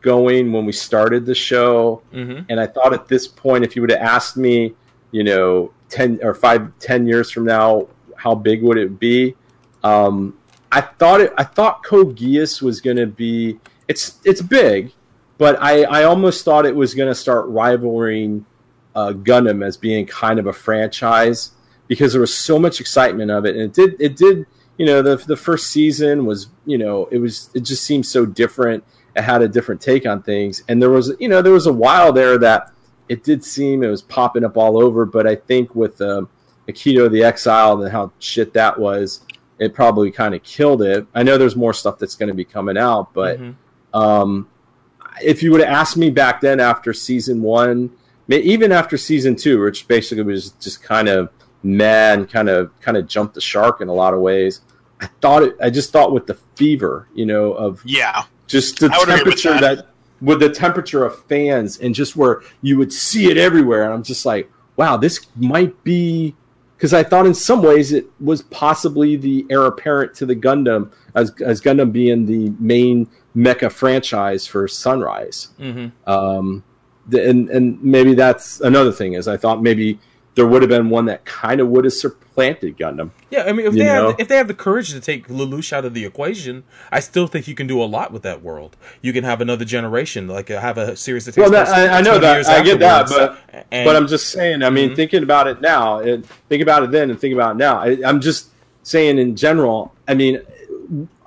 going when we started the show, Mhm. and I thought at this point, if you would have asked me, you know, ten or five, ten years from now, how big would it be? Um, I thought it. I thought Code was going to be. It's it's big, but I I almost thought it was going to start rivaling uh, Gundam as being kind of a franchise because there was so much excitement of it, and it did it did you know the the first season was you know it was it just seemed so different. It had a different take on things, and there was you know there was a while there that it did seem it was popping up all over. But I think with um, Akito the Exile and how shit that was, it probably kind of killed it. I know there's more stuff that's going to be coming out, but Mhm. um, if you would have asked me back then after season one, even after season two, which basically was just kind of mad, kind of kind of jumped the shark in a lot of ways. I thought it. I just thought with the fever, you know, of Yeah. just the agree with temperature that. that. with the temperature of fans and just where you would see it everywhere and i'm just like wow this might be because i thought in some ways it was possibly the heir apparent to the gundam as, as gundam being the main mecha franchise for sunrise Mhm. um, the, and and maybe that's another thing is i thought maybe there would have been one that kind of would have supplanted gundam Yeah, I mean, if they know? have if they have the courage to take Lelouch out of the equation, I still think you can do a lot with that world. You can have another generation, like uh, have a series that takes Well, that, I, I know that. I get that, but And- but I'm just saying. I mean, Mhm. thinking about it now, and think about it then, and think about it now. I, I'm just saying in general. I mean,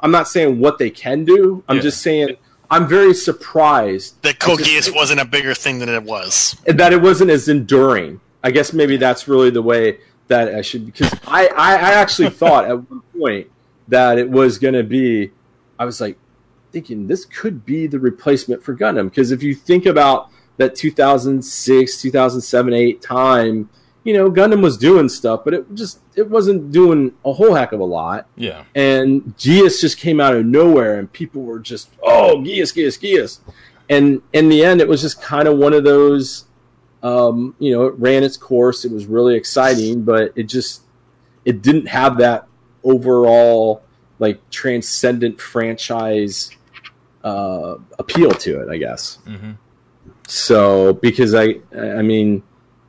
I'm not saying what they can do. I'm Yeah. just saying I'm very surprised That I Code just- Geass wasn't a bigger thing than it was. that it wasn't as enduring. I guess maybe that's really the way that I should because I, I, I actually thought at one point that it was going to be. I was like thinking this could be the replacement for Gundam because if you think about that 2006, 2007, 8 time, you know, Gundam was doing stuff, but it just it wasn't doing a whole heck of a lot yeah, and Geass just came out of nowhere, and people were just, "Oh, Geass, Geass, Geass," and in the end, it was just kind of one of those, um, you know, it ran its course. It was really exciting, but it just it didn't have that overall like transcendent franchise uh, appeal to it, I guess. hmm So because I, I mean.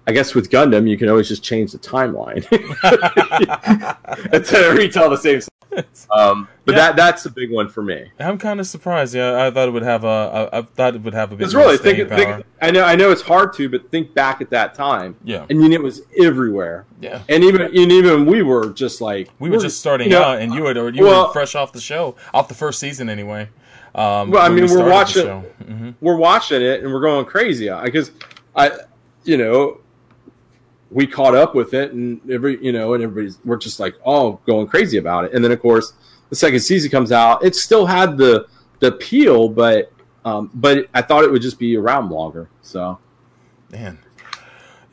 I guess with Gundam, you can always just change the timeline to retell the same. Um, but Yeah. that that's a big one for me. I'm kind of surprised. Yeah, I thought it would have a. I, I thought it would have a bit Because really, think, think, I know I know it's hard to, but think back at that time. yeah, I mean, it was everywhere, yeah. and even and even we were just like We were just starting you know, out, and you were you well- were fresh off the show, off the first season anyway. Um, Well, I mean, we we're watching-. Mhm. we're watching it and we're going crazy because I, you know, we caught up with it and every you know and everybody's we're just like oh going crazy about it and then of course the second season comes out it still had the the appeal but um but I thought it would just be around longer so Man,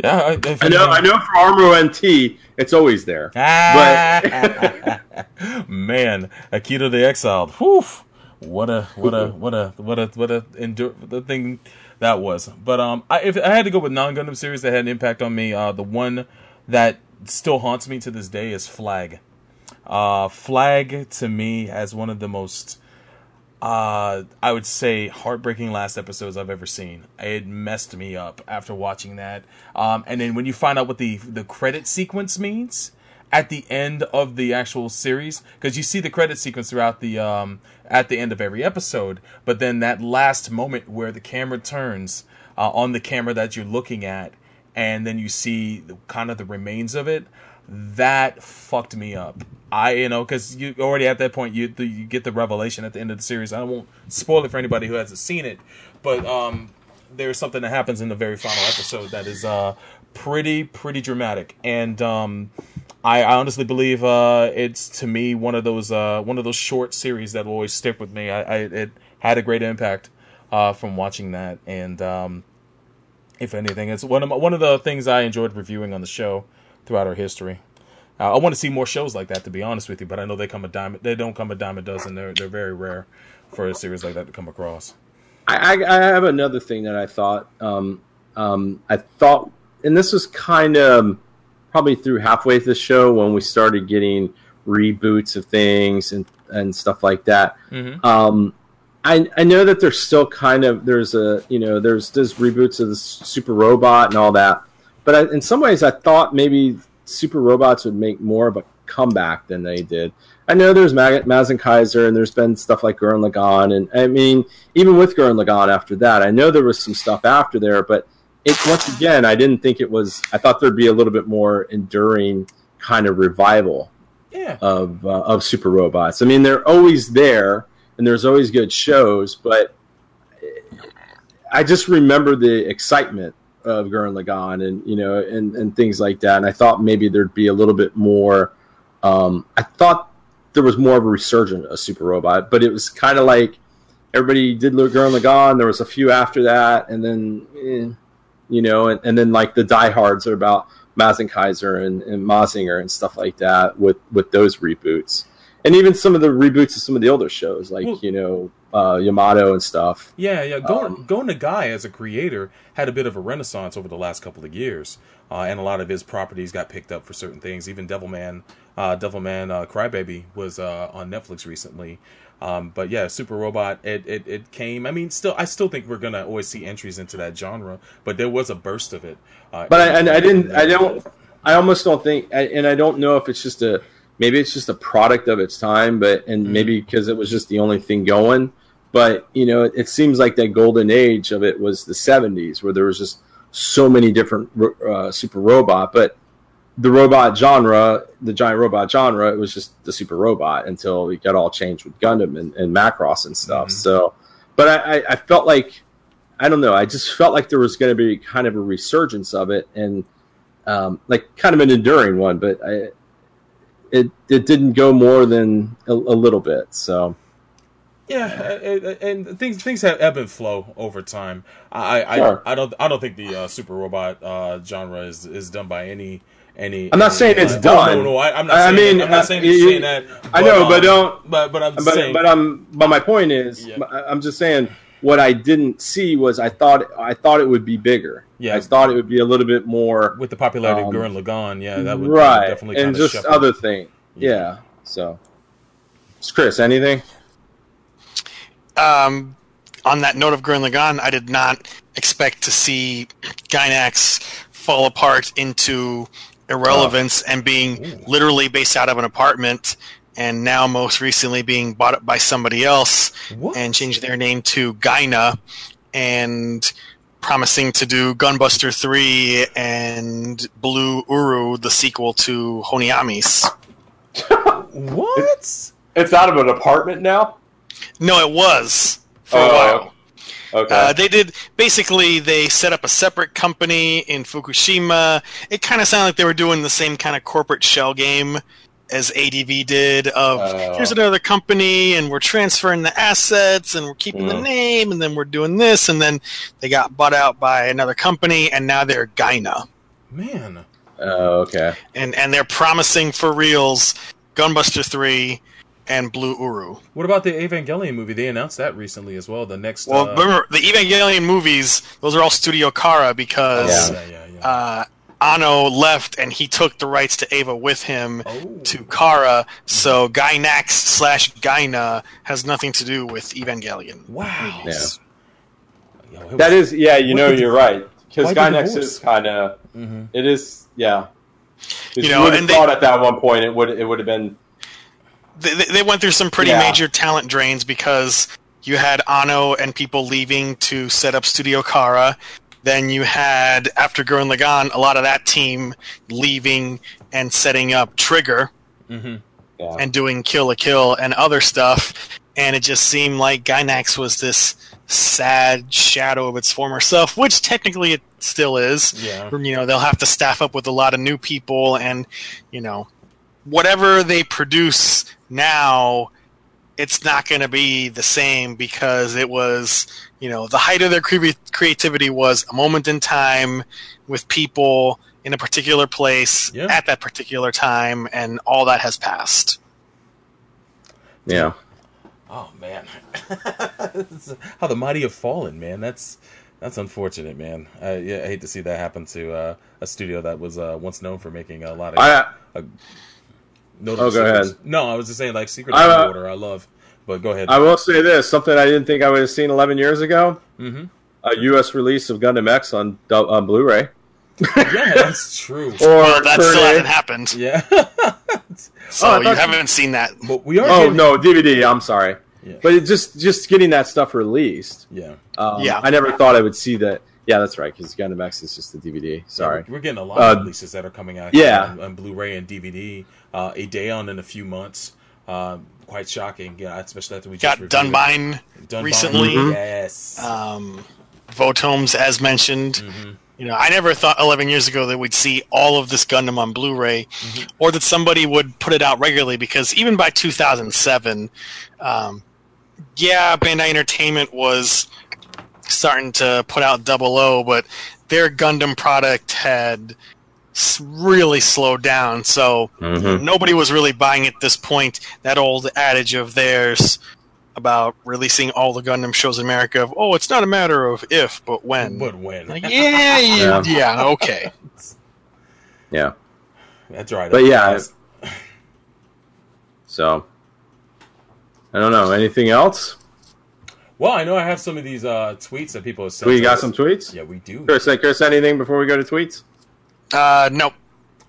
yeah. I, if I know I anything- know for Armor NT it's always there Ah, man, Akito the Exiled. Whew. What a what a what a what a what a endure the thing that was. But um, I, if I had to go with non Gundam series that had an impact on me, uh, the one that still haunts me to this day is Flag. Uh, Flag to me as one of the most uh, I would say heartbreaking last episodes I've ever seen. It messed me up after watching that. Um, and then when you find out what the the credit sequence means at the end of the actual series, because you see the credit sequence throughout the um, at the end of every episode, but then that last moment where the camera turns uh, on the camera that you're looking at, and then you see kind of the remains of it that fucked me up. I, you know, because you already at that point you you get the revelation at the end of the series. I won't spoil it for anybody who hasn't seen it, but um, there's something that happens in the very final episode that is uh pretty pretty dramatic, and um, I, I honestly believe uh it's to me one of those uh one of those short series that will always stick with me. I, I it had a great impact uh from watching that, and um, if anything, it's one of my, one of the things I enjoyed reviewing on the show throughout our history. Uh, I want to see more shows like that, to be honest with you, but I know they come a dime. They don't come a dime a dozen. They're they're very rare for a series like that to come across. I, I, I have another thing that I thought um, um, I thought, and this was kind of probably through halfway through the show when we started getting reboots of things and and stuff like that. Mhm. Um, I I know that there's still kind of there's a you know there's there's reboots of the Super Robot and all that, but I, in some ways I thought maybe Super Robots would make more of a comeback than they did. I know there's Mag- Mazinkaiser and there's been stuff like Gurren Lagann, and I mean even with Gurren Lagann after that, I know there was some stuff after there, but it once again I didn't think it was. I thought there'd be a little bit more enduring kind of revival Yeah. of uh, of super robots. I mean, they're always there, and there's always good shows, but I just remember the excitement of Gurren Lagann and you know and and things like that. And I thought maybe there'd be a little bit more. Um, I thought there was more of a resurgence of super robot, but it was kind of like everybody did Gurren Lagann. There was a few after that, and then. Eh, you know, and, and then like the diehards are about Mazinkaiser and, and Mazinger and stuff like that with with those reboots, and even some of the reboots of some of the older shows, like Well- you know uh, Yamato and stuff. Yeah, yeah. Going Um, going to Guy as a creator had a bit of a renaissance over the last couple of years, uh, and a lot of his properties got picked up for certain things. Even Devilman, uh, Devilman uh, Crybaby was uh, on Netflix recently. Um, but yeah, Super Robot, it, it it came. I mean, still, I still think we're gonna always see entries into that genre, but there was a burst of it. Uh, But I, and I didn't, I don't, I almost don't think, and I don't know if it's just a maybe it's just a product of its time, but and maybe because it was just the only thing going. But you know, it, it seems like that golden age of it was the '70s, where there was just so many different uh, super robot, but the robot genre, the giant robot genre, it was just the super robot until it got all changed with Gundam and, and Macross and stuff. Mhm. So, but I, I, I felt like, I don't know, I just felt like there was going to be kind of a resurgence of it and um, like kind of an enduring one, but I, it it didn't go more than a, a little bit. So Yeah, and things things have ebb and flow over time. I I, Sure. I don't I don't think the uh, super robot uh, genre is is done by any any. I'm not any- saying it's uh, done. No, no, I, I'm not. I Saying mean, that. I'm not saying, you- saying that. I know, but um, don't- But but I'm but saying. but um but my point is Yeah. I'm just saying what I didn't see was I thought I thought it would be bigger. Yeah. I thought it would be a little bit more with the popularity um, of Gurren Lagann, yeah, that would right definitely and just shepherd- other thing. Yeah. So, it's Chris, anything? Um, on that note of Gurren Lagann, I did not expect to see Gainax fall apart into irrelevance and being literally based out of an apartment, and now most recently being bought up by somebody else What? and changed their name to Gaina, and promising to do Gunbuster 3 and Blue Uru, the sequel to Honneamise. What? It's out of an apartment now. No, it was for a Oh, while. Okay. Uh, they did basically they set up a separate company in Fukushima. It kind of sounded like they were doing the same kind of corporate shell game as ADV did of Oh. here's another company and we're transferring the assets and we're keeping the Mm. name and then we're doing this and then they got bought out by another company and now they're Gaina. Man. oh, okay. And and they're promising for reals Gunbuster 3 and Blue Uru. What about the Evangelion movie? They announced that recently as well. The next. Well, uh, remember the Evangelion movies; those are all Studio Khara because yeah, yeah, yeah. uh, Anno left and he took the rights to Eva with him Oh. to Khara. So Gainax slash Gaina has nothing to do with Evangelion. wow. Yeah. Yo, That was- is, yeah. You What know, you're right. Because why the Gainax divorce? is kind of. Mhm. it is, yeah. You You, know, would have and they- thought at that one point it would it would have been They, they went through some pretty Yeah. major talent drains because you had Anno and people leaving to set up Studio Khara. Then you had, after Gurren Lagann, a lot of that team leaving and setting up Trigger. Mhm. yeah. and doing Kill la Kill and other stuff, and it just seemed like Gainax was this sad shadow of its former self, which technically it still is. Yeah. You know, they'll have to staff up with a lot of new people, and you know, whatever they produce now, it's not going to be the same because it was, you know, the height of their cre- creativity was a moment in time with people in a particular place Yeah. at that particular time, and all that has passed. yeah. Oh man, How the mighty have fallen, man. That's That's unfortunate, man. I, yeah, I hate to see that happen to uh, a studio that was uh, once known for making a lot of I notable Oh, go ahead. No, I was just saying like Secret I, uh, Underwater. I love, but go ahead. I will say this: something I didn't think I would have seen 11 years ago. Mhm. A U.S. release of Gundam X on on Blu-ray. yeah, that's true. Or Well, that still hasn't happened. Yeah, So Oh, you thought- haven't seen that. but we are. Oh getting- no, DVD. I'm sorry, Yeah. but it just just getting that stuff released. Yeah, Um, Yeah. I never thought I would see that. Yeah, that's right. Because Gundam X is just a DVD. Sorry. we're getting a lot Uh, of releases that are coming out. yeah. on, on Blu-ray and DVD. Uh, Ideon in a few months. Uh, quite shocking. Yeah, especially after we Got just reviewed. Dunbine, Dunbine, recently. Yes. um, Votoms, as mentioned. Mm-hmm. You know, I never thought 11 years ago that we'd see all of this Gundam on Blu-ray, or that somebody would put it out regularly. Because even by 2007, um, yeah, Bandai Entertainment was starting to put out Double O, but their Gundam product had really slowed down. So mm-hmm. nobody was really buying at this point that old adage of theirs about releasing all the Gundam shows in America of oh, it's not a matter of if, but when. but when? Like, yeah, yeah, Yeah. yeah, okay. Yeah. That's right. But yeah, So I don't know. Anything else? Well, I know I have some of these uh, tweets that people have sent. We got us. some tweets. Yeah, we do. Chris, uh, Chris, anything before we go to tweets? Uh, nope.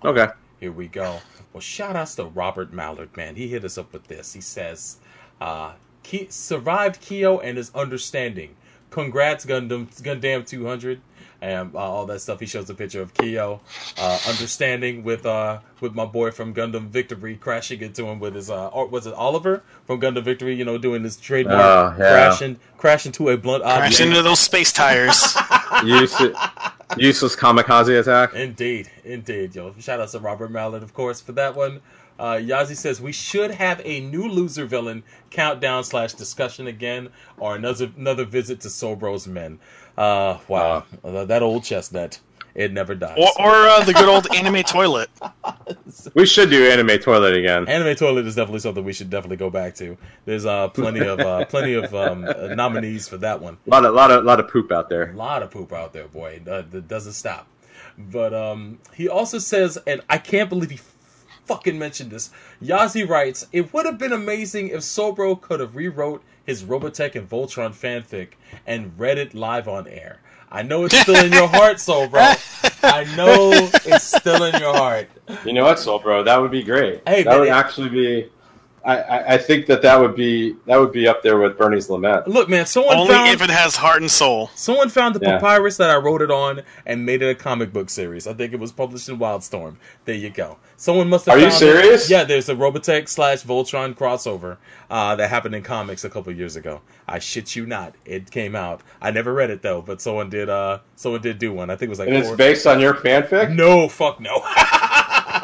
Okay. Here we go. Well, shout outs to Robert Mallard, man. He hit us up with this. He says, uh, Ki- survived Kyo and his understanding. Congrats, Gundam, Gundam 200. And uh, all that stuff. He shows a picture of Kyo, uh, understanding with uh with my boy from Gundam Victory crashing into him with his uh or was it Oliver from Gundam Victory? You know, doing his trademark Oh, yeah. crashing crashing to a blunt Crash object. into those space tires. Useless, useless kamikaze attack. Indeed, indeed, yo. Shout out to Robert Mallard, of course, for that one. Uh, Yazi says we should have a new loser villain countdown slash discussion again, or another another visit to Sobro's men. Uh, wow, That- that old chestnut, it never dies. or or uh, the good old anime toilet. We should do anime toilet again. Anime toilet is definitely something we should definitely go back to. There's uh plenty of uh, plenty of um, uh, nominees for that one. A lot of, lot of, lot of poop out there. A lot of poop out there, boy. Uh, that doesn't stop. But um, he also says, and I can't believe he fucking mentioned this. Yazi writes, "It would have been amazing if Sobro could have rewrote his Robotech and Voltron fanfic and read it live on air. I know it's still in your heart, Soul Bro. I know it's still in your heart. You know what, Soul Bro? That would be great. Hey, that man, would it- actually be. I, I, I think that that would be that would be up there with Bernie's lament. Look, man, someone Only found if it has heart and soul. Someone found the Yeah. papyrus that I wrote it on and made it a comic book series. I think it was published in Wildstorm. There you go. Someone must have. Are you found it. serious? Yeah, there's a Robotech slash Voltron crossover uh, that happened in comics a couple years ago. I shit you not, it came out. I never read it though, but someone did. Uh, someone did do one. I think it was like. And it's based on your fanfic. no, fuck no.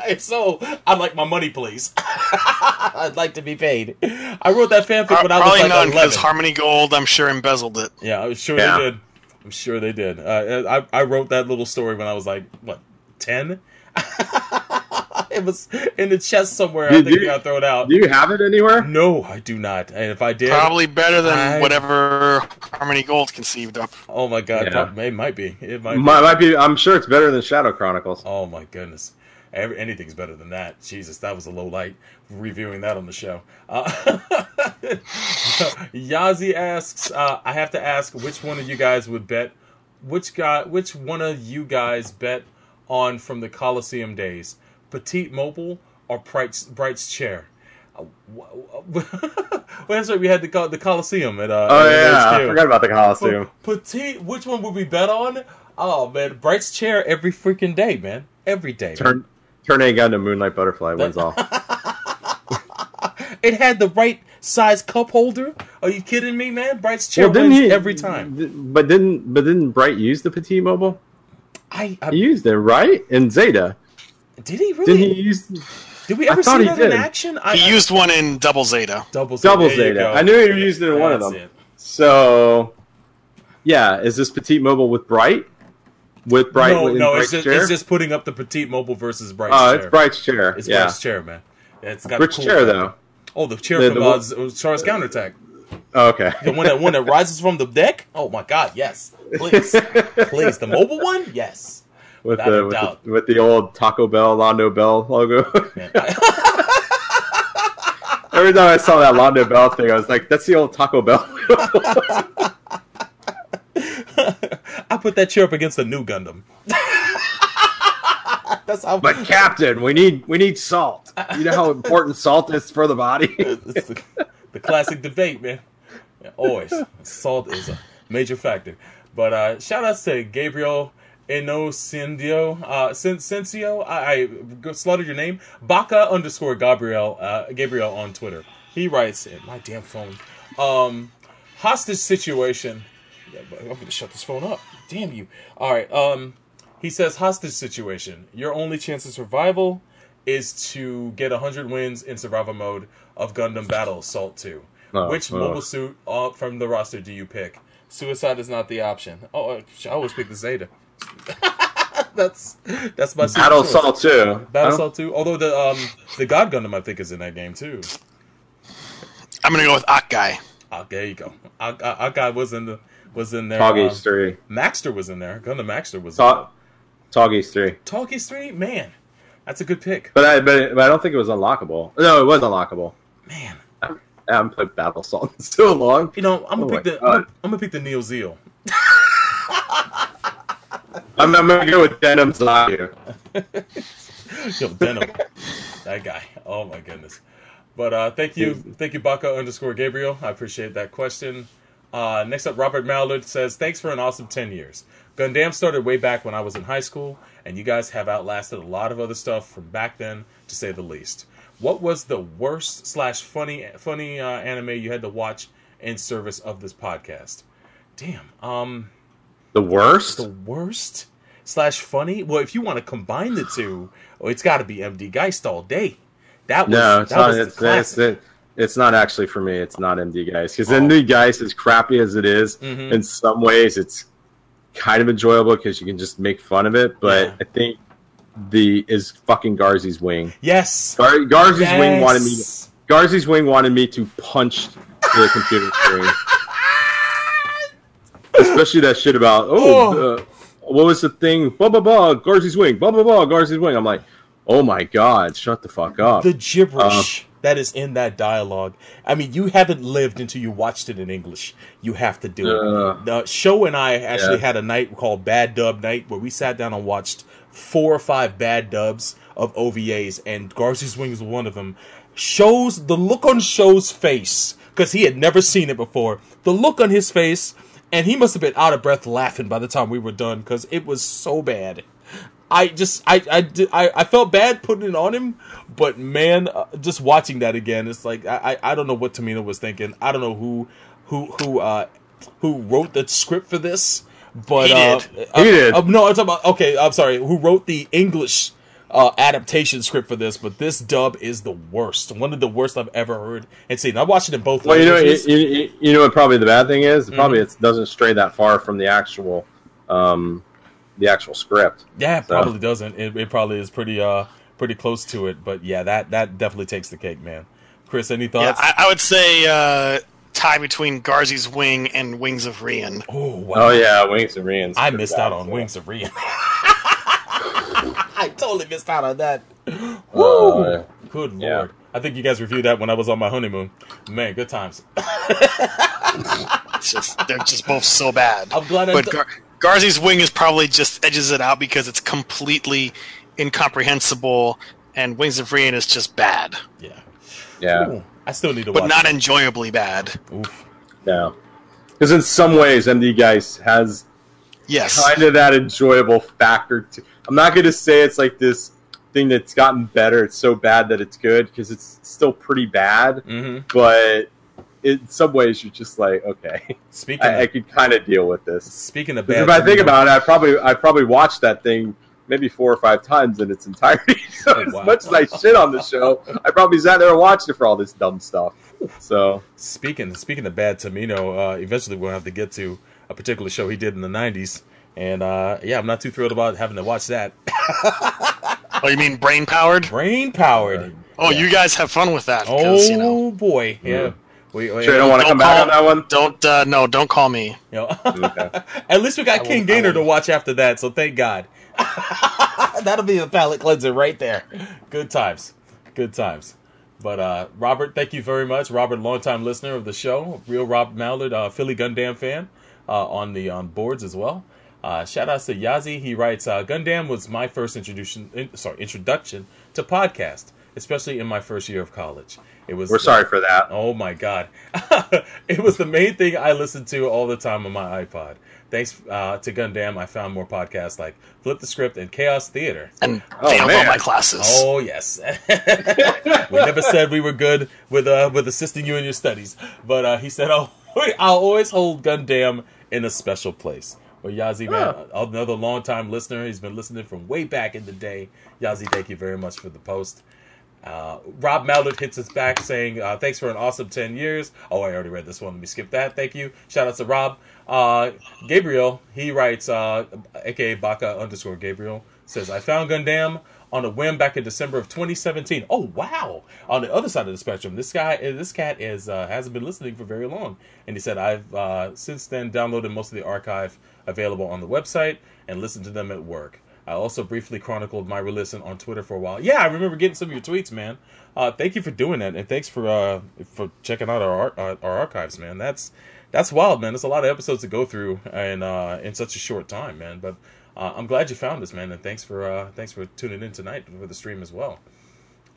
if so, I'd like my money, please. I'd like to be paid. I wrote that fanfic Pro- when I was Probably like none because 11. Harmony Gold, I'm sure, embezzled it. Yeah, I'm sure Yeah. they did. I'm sure they did. Uh, I I wrote that little story when I was like what ten. it was in the chest somewhere. I Did think you- it got thrown out. Do you have it anywhere? No, I do not. And if I did, Probably better than I- whatever Harmony Gold conceived up. oh my god, Yeah. it might be. It might. be. Might, might be. I'm sure it's better than Shadow Chronicles. Oh my goodness. Every, anything's better than that. Jesus, that was a low light reviewing that on the show. Uh, Yazi asks, uh, I have to ask which one of you guys would bet, which guy, which one of you guys bet on from the Coliseum days, Petite Mobile or Bright's, Bright's chair? Uh, well, that's right. We had the the Coliseum at uh. Oh at yeah, I forgot about the Coliseum. Petite, which one would we bet on? Oh man, Bright's chair every freaking day, man. Every day. Turn Turn A gun to Moonlight Butterfly wins all. It had the right size cup holder. Are you kidding me, man? Bright's chair Well, didn't wins he every time. But didn't but didn't Bright use the Petit Mobile? I, I He used it right in Zeta. did he really? Didn't he use did we ever see he that in action? I, He I- used one in Double Zeta. double Zeta. double Zeta? I knew he used it in one of them. it. So, yeah, is this Petit Mobile with Bright? With Bright? no, no, Bright's it's just it's just putting up the petite mobile versus Bright's chair. Oh, chair. it's Bright's chair. It's yeah, Bright's chair, man. It's got which cool chair though? Oh, the chair The- from the uh, Char's Counterattack. Oh, okay. The one that one that rises from the deck? Oh my god, yes. Please. Please. The mobile one? Yes. with the, with the with the old Taco Bell Londo Bell logo. Every time I saw that Londo Bell thing, I was like, "That's the old Taco Bell." I put that chair up against the new Gundam. That's how but Captain, we need we need salt. You know how important salt is for the body. it's the, the classic debate, man. Yeah, always. Salt is a major factor. But uh, shout outs to Gabriel Inocendio. Uh, Cen- Cencio, I, I slaughtered your name. Baka underscore Gabriel, uh, Gabriel on Twitter. He writes, in my damn phone, um, hostage situation. Yeah, but I'm going to shut this phone up. Damn you. All right. Um, he says, hostage situation. Your only chance of survival is to get 100 wins in survival mode of Gundam Battle Assault 2. Oh, Which oh. mobile suit uh, from the roster do you pick? Suicide is not the option. Oh, uh, I always pick the Zeta. that's that's my suit Battle choice. Salt too. Battle Huh? Assault 2. Although the um the God Gundam I think is in that game too. I'm gonna go with Acguy. Ah, there you go. Acguy was in the was in there. Toggy's Um, three. Maxter was in there. Gun Gundam Maxter was. Ta- Toggy's three. Talkie's three. Man, that's a good pick. But I but, but I don't think it was unlockable. No, it was unlockable. Man, I haven't played Battle Salt in so long. you know I'm gonna Oh pick the God. I'm, I'm gonna pick the Neo Zeal. I'm, I'm gonna go with Denim Zayu. Yo, Denim. that guy. Oh my goodness. But uh, thank you, thank you, Baka underscore Gabriel. I appreciate that question. Uh, next up, Robert Mallard says, "Thanks for an awesome ten years. Gundam started way back when I was in high school, and you guys have outlasted a lot of other stuff from back then, to say the least. What was the worst slash funny funny uh, anime you had to watch in service of this podcast? Damn. Um, The worst? the worst slash funny. Well, if you want to combine the two, oh, it's got to be MD Geist all day. That was No, it's that not. was the It's, it's, classic. it, it's not actually for me. It's not MD Geist because Oh. MD Geist, as crappy as it is, Mhm. in some ways, it's kind of enjoyable because you can just make fun of it. But Yeah. I think the is fucking Garzey's wing. yes. Gar, Garzey's wing wanted me. To, Garzey's wing wanted me to punch the computer screen. Especially that shit about oh, Oh. uh, what was the thing? Blah blah blah. Garzey's wing. Blah blah blah. Garzey's wing. I'm like, oh my god, shut the fuck up. The gibberish that is in that dialogue. I mean, you haven't lived until you watched it in English. You have to do Uh. it. The show and I actually Yeah. had a night called Bad Dub Night where we sat down and watched four or five bad dubs of OVAs, and Garzey's Wing was one of them. Shows the look on Show's face because he had never seen it before. The look on his face, and he must have been out of breath laughing by the time we were done because it was so bad. I just I I, di- I I felt bad putting it on him, but man, uh, just watching that again, it's like I I I don't know what Tomino was thinking. I don't know who who who uh who wrote the script for this, but He uh, did. uh, He did. uh, no, I'm talking about okay. I'm sorry. Who wrote the English uh, adaptation script for this? But this dub is the worst. One of the worst I've ever heard and seen. I watched it in both Well, you know, you, languages. you, you- you know what probably the bad thing is? Probably Mm-hmm. it doesn't stray that far from the actual, um, the actual script. Yeah, it So- probably doesn't. It, it probably is pretty uh pretty close to it. But yeah, that that definitely takes the cake, man. Chris, any Yeah, thoughts? I, I would say uh, tie between Garzey's wing and Wings of Rean. oh wow. Oh yeah, Wings of Reans. I missed out on Wings of Rean. I totally missed out on that. Woo! Uh, Good yeah. lord. I think you guys reviewed that when I was on my honeymoon. Man, good times. It's just they're just both so bad. I'm glad I But d- Gar- Garzey's wing is probably just edges it out because it's completely incomprehensible, and Wings of Rean is just bad, Yeah. yeah, Ooh, I still need to but watch not it. enjoyably bad. Oof. yeah. Because in some ways, MD Geist has Yes, kind of that enjoyable factor. To, I'm not going to say it's like this thing that's gotten better. It's so bad that it's good because it's still pretty bad. hmm But in some ways, you're just like, okay, Speaking I, I could kind of deal with this. speaking of bad, if I think about it, I probably I probably watched that thing maybe four or five times in its entirety. so Oh, as wow. much as I shit on the show, I probably sat there and watched it for all this dumb stuff. So speaking speaking of bad Tomino, uh, eventually we'll have to get to a particular show he did in the '90s, and uh, yeah, I'm not too thrilled about having to watch that. oh, you mean brain powered? Brain powered. Oh, you guys have fun with that. Oh you know, boy, yeah. We, we- Sure, you don't want to come back on that one. Don't uh, no, don't call me. you know. Okay. At least we got I King Gainer to watch after that, so thank God. That'll be a palate cleanser right there. Good times. Good times. But uh, Robert, thank you very much. Robert, longtime listener of the show, real Rob Mallard, uh, Philly Gundam fan, uh, on the on boards as well. Uh, shout outs to Yazi. He writes, uh, Gundam was my first introduction, in, sorry, introduction to podcast, especially in my first year of college. It was We're sorry for that. Oh my god. it was the main thing I listened to all the time on my iPod. Thanks uh, to Gundam, I found more podcasts like Flip the Script and Chaos Theater. And Oh, failed all my classes. Oh yes. we never said we were good with uh with assisting you in your studies, but uh, he said, "Oh, I'll always hold Gundam in a special place." Well, Yazi, man, another longtime listener. He's been listening from way back in the day. Yazi, thank you very much for the post. Uh, Rob Mallard hits us back saying, uh, thanks for an awesome 10 years. Oh, I already read this one. Let me skip that. Thank you. Shout out to Rob. Uh, Gabriel, he writes, uh, aka Baka underscore Gabriel, says, I found Gundam on a whim back in December of 2017. Oh, wow. On the other side of the spectrum, this guy, uh, this cat is, uh, hasn't been listening for very long. And he said, I've, since then downloaded most of the archive available on the website and listened to them at work. I also briefly chronicled my re-listen on Twitter for a while. Yeah, I remember getting some of your tweets, man. Uh, thank you for doing that, and thanks for uh, for checking out our, our our archives, man. That's that's wild, man. There's a lot of episodes to go through, and uh, in such a short time, man. But uh, I'm glad you found us, man, and thanks for uh, thanks for tuning in tonight for the stream as well.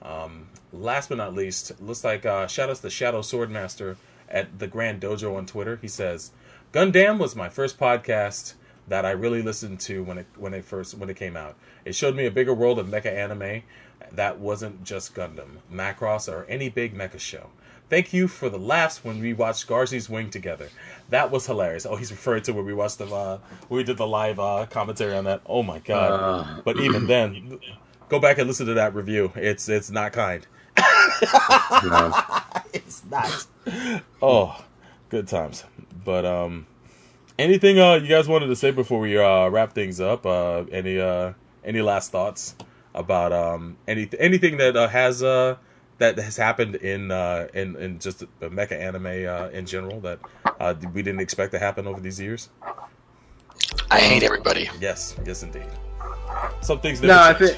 Um, last but not least, looks like uh, shout outs to Shadow Swordmaster at the Grand Dojo on Twitter. He says, "Gundam was my first podcast that I really listened to when it when it first when it came out. It showed me a bigger world of mecha anime that wasn't just Gundam, Macross, or any big mecha show." Thank you for the laughs when we watched Garzey's Wing together. That was hilarious. Oh, he's referring to where we watched the uh, we did the live uh, commentary on that. Oh my god! Uh. but even then, go back and listen to that review. It's it's not kind. No. It's not. Oh, good times. But um, anything uh you guys wanted to say before we uh wrap things up? Uh, any uh any last thoughts about um any anything that uh, has uh that has happened in uh in in just the mecha anime uh in general that uh we didn't expect to happen over these years? I hate everybody. Yes, yes indeed. Some things No, I think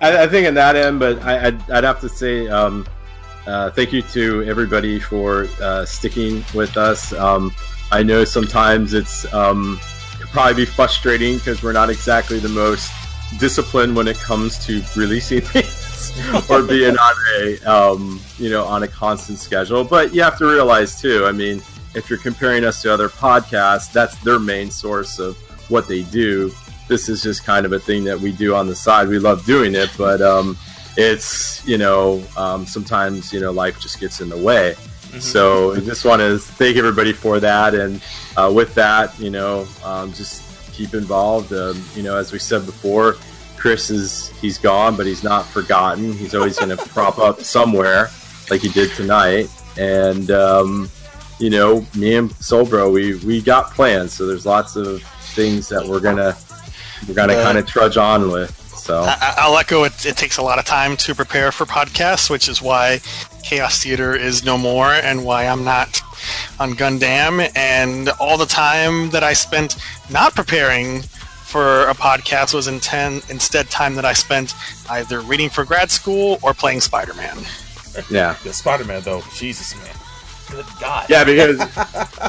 I, I think in that end, but I, I'd, I'd have to say um, uh, thank you to everybody for uh, sticking with us. Um, I know sometimes it's um, probably be frustrating because we're not exactly the most disciplined when it comes to releasing things or being on a um, you know on a constant schedule. But you have to realize too. I mean, if you're comparing us to other podcasts, that's their main source of what they do this is just kind of a thing that we do on the side. We love doing it, but um, it's you know um, sometimes you know life just gets in the way. So I just want to thank everybody for that, and uh, with that, you know, um, just keep involved. Um, you know, as we said before, Chris is he's gone, but he's not forgotten. He's always going to prop up somewhere, like he did tonight, and. Um, you know, me and Soulbro, we we got plans. So there's lots of things that we're gonna we're gonna kind of trudge on with. So I, I'll echo it. It takes a lot of time to prepare for podcasts, which is why Chaos Theater is no more, and why I'm not on Gundam. And all the time that I spent not preparing for a podcast was inten- instead time that I spent either reading for grad school or playing Spider Man. yeah, The Spider Man though, Jesus man, good God. yeah, because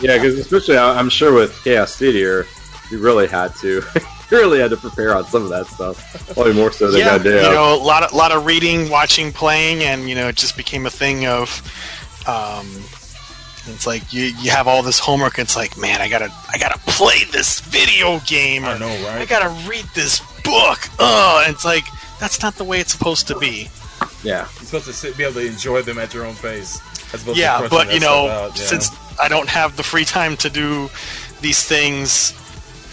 yeah, because especially I- I'm sure with Chaos Theater, you really had to you really had to prepare on some of that stuff. Probably more so than yeah, Goddamn. you know, a lot of lot of reading, watching, playing, and you know, it just became a thing of. Um, it's like you you have all this homework. It's like, man, I gotta I gotta play this video game. I or, know, right? I gotta read this book. Oh, and it's like that's not the way it's supposed to be. yeah, You're supposed to sit, be able to enjoy them at your own pace. As opposed to Yeah, but you know, out, yeah. since I don't have the free time to do these things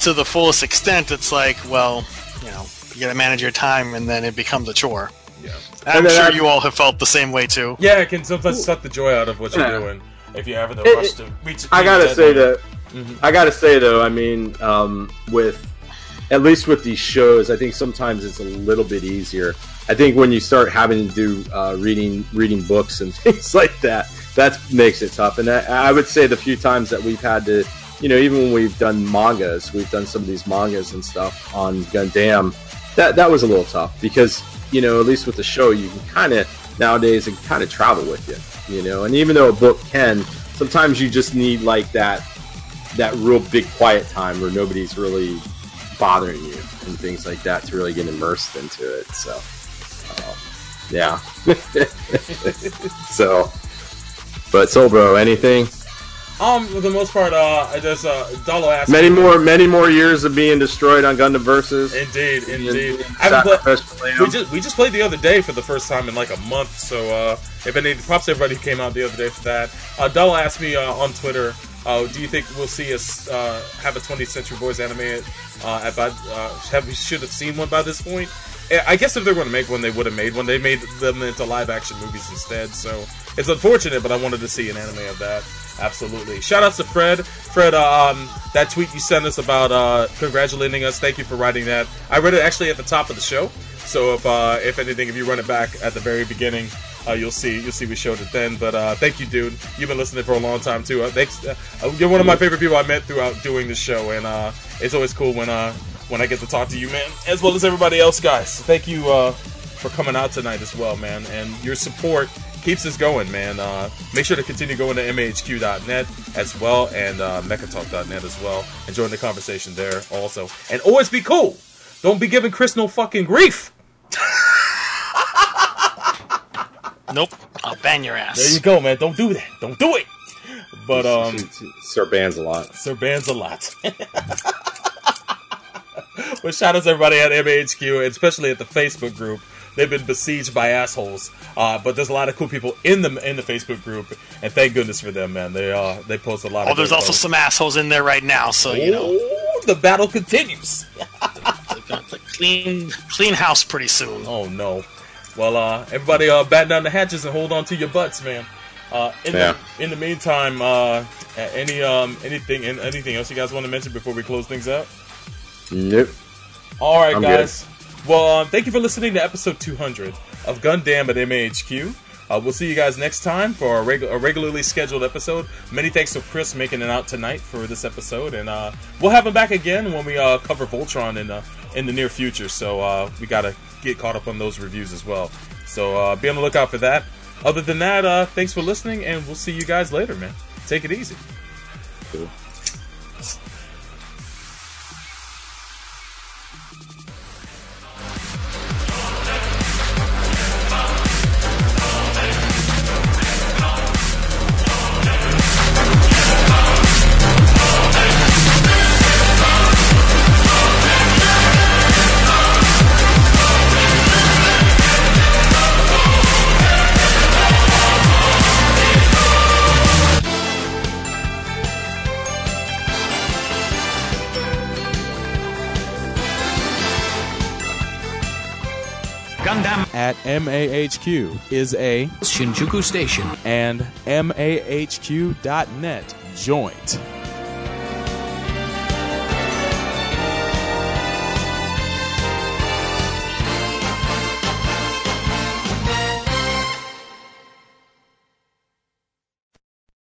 to the fullest extent, it's like, well, you know, you gotta manage your time, and then it becomes a chore. yeah. I'm sure I- you all have felt the same way too. Yeah, it can sometimes suck the joy out of what you're Yeah. doing if you're having to It- rush it- to reach. I gotta say deadline. that. I gotta say though, I mean, um, with at least with these shows, I think sometimes it's a little bit easier. I think when you start having to do uh, reading reading books and things like that, that makes it tough. And I, I would say the few times that we've had to, you know, even when we've done mangas, we've done some of these mangas and stuff on Gundam. That that was a little tough because you know, at least with the show, you can kind of nowadays it kind of travel with you, you know. And even though a book can, sometimes you just need like that that real big quiet time where nobody's really bothering you and things like that to really get immersed into it. So, uh, yeah. so, but Soul Bro, anything? Um, for the most part, uh, I just uh, Dolo asked Many me- more, many more years of being destroyed on Gundam Versus. Indeed, indeed. I played. We just we just played the other day for the first time in like a month. So uh, if any props to everybody who came out the other day for that. Uh, Della asked me uh, on Twitter, uh, do you think we'll see us uh, have a 20th Century Boys anime? Uh, uh, have we should have seen one by this point? Eh, I guess if they're going to make one, they would have made one. They made them into live action movies instead. So it's unfortunate, but I wanted to see an anime of that. Absolutely. Shout outs to Fred. Fred, uh, um, that tweet you sent us about uh, congratulating us. Thank you for writing that. I read it actually at the top of the show. So if uh, if anything, if you run it back at the very beginning, uh, you'll see you'll see we showed it then. But uh, thank you, dude. You've been listening for a long time too. Uh, thanks. Uh, you're one of my favorite people I met throughout doing the show, and uh, it's always cool when uh, when I get to talk to you, man, as well as everybody else, guys. Thank you uh, for coming out tonight as well, man, and your support keeps us going, man. Uh, make sure to continue going to mahq.net as well and uh, mechatalk.net as well and join the conversation there also. And always be cool. Don't be giving Chris no fucking grief. Nope. I'll ban your ass. There you go, man. Don't do that. Don't do it. But um, Sir Bans a lot. Sir Bans a lot. but shout out to everybody at MAHQ, especially at the Facebook group. They've been besieged by assholes, uh, but there's a lot of cool people in the in the Facebook group, and thank goodness for them, man. They uh they post a lot. Oh, of there's also posts. some assholes in there right now, so you know, Ooh, the battle continues. clean clean house pretty soon. Oh no. Well, uh, everybody, uh, batten down the hatches and hold on to your butts, man. Uh, in Yeah. the in the meantime, uh, any um anything and anything else you guys want to mention before we close things out? Nope. All right, I'm guys. Well, um, thank you for listening to episode 200 of Gundam at MAHQ. Uh, we'll see you guys next time for a, regu- a regularly scheduled episode. Many thanks to Chris making it out tonight for this episode, and uh, we'll have him back again when we uh, cover Voltron in uh, in the near future. So uh, we gotta get caught up on those reviews as well. So uh, be on the lookout for that. Other than that, uh, thanks for listening, and we'll see you guys later, man. Take it easy. Cool. At MAHQ is a Shinjuku Station. and MAHQ.net joint.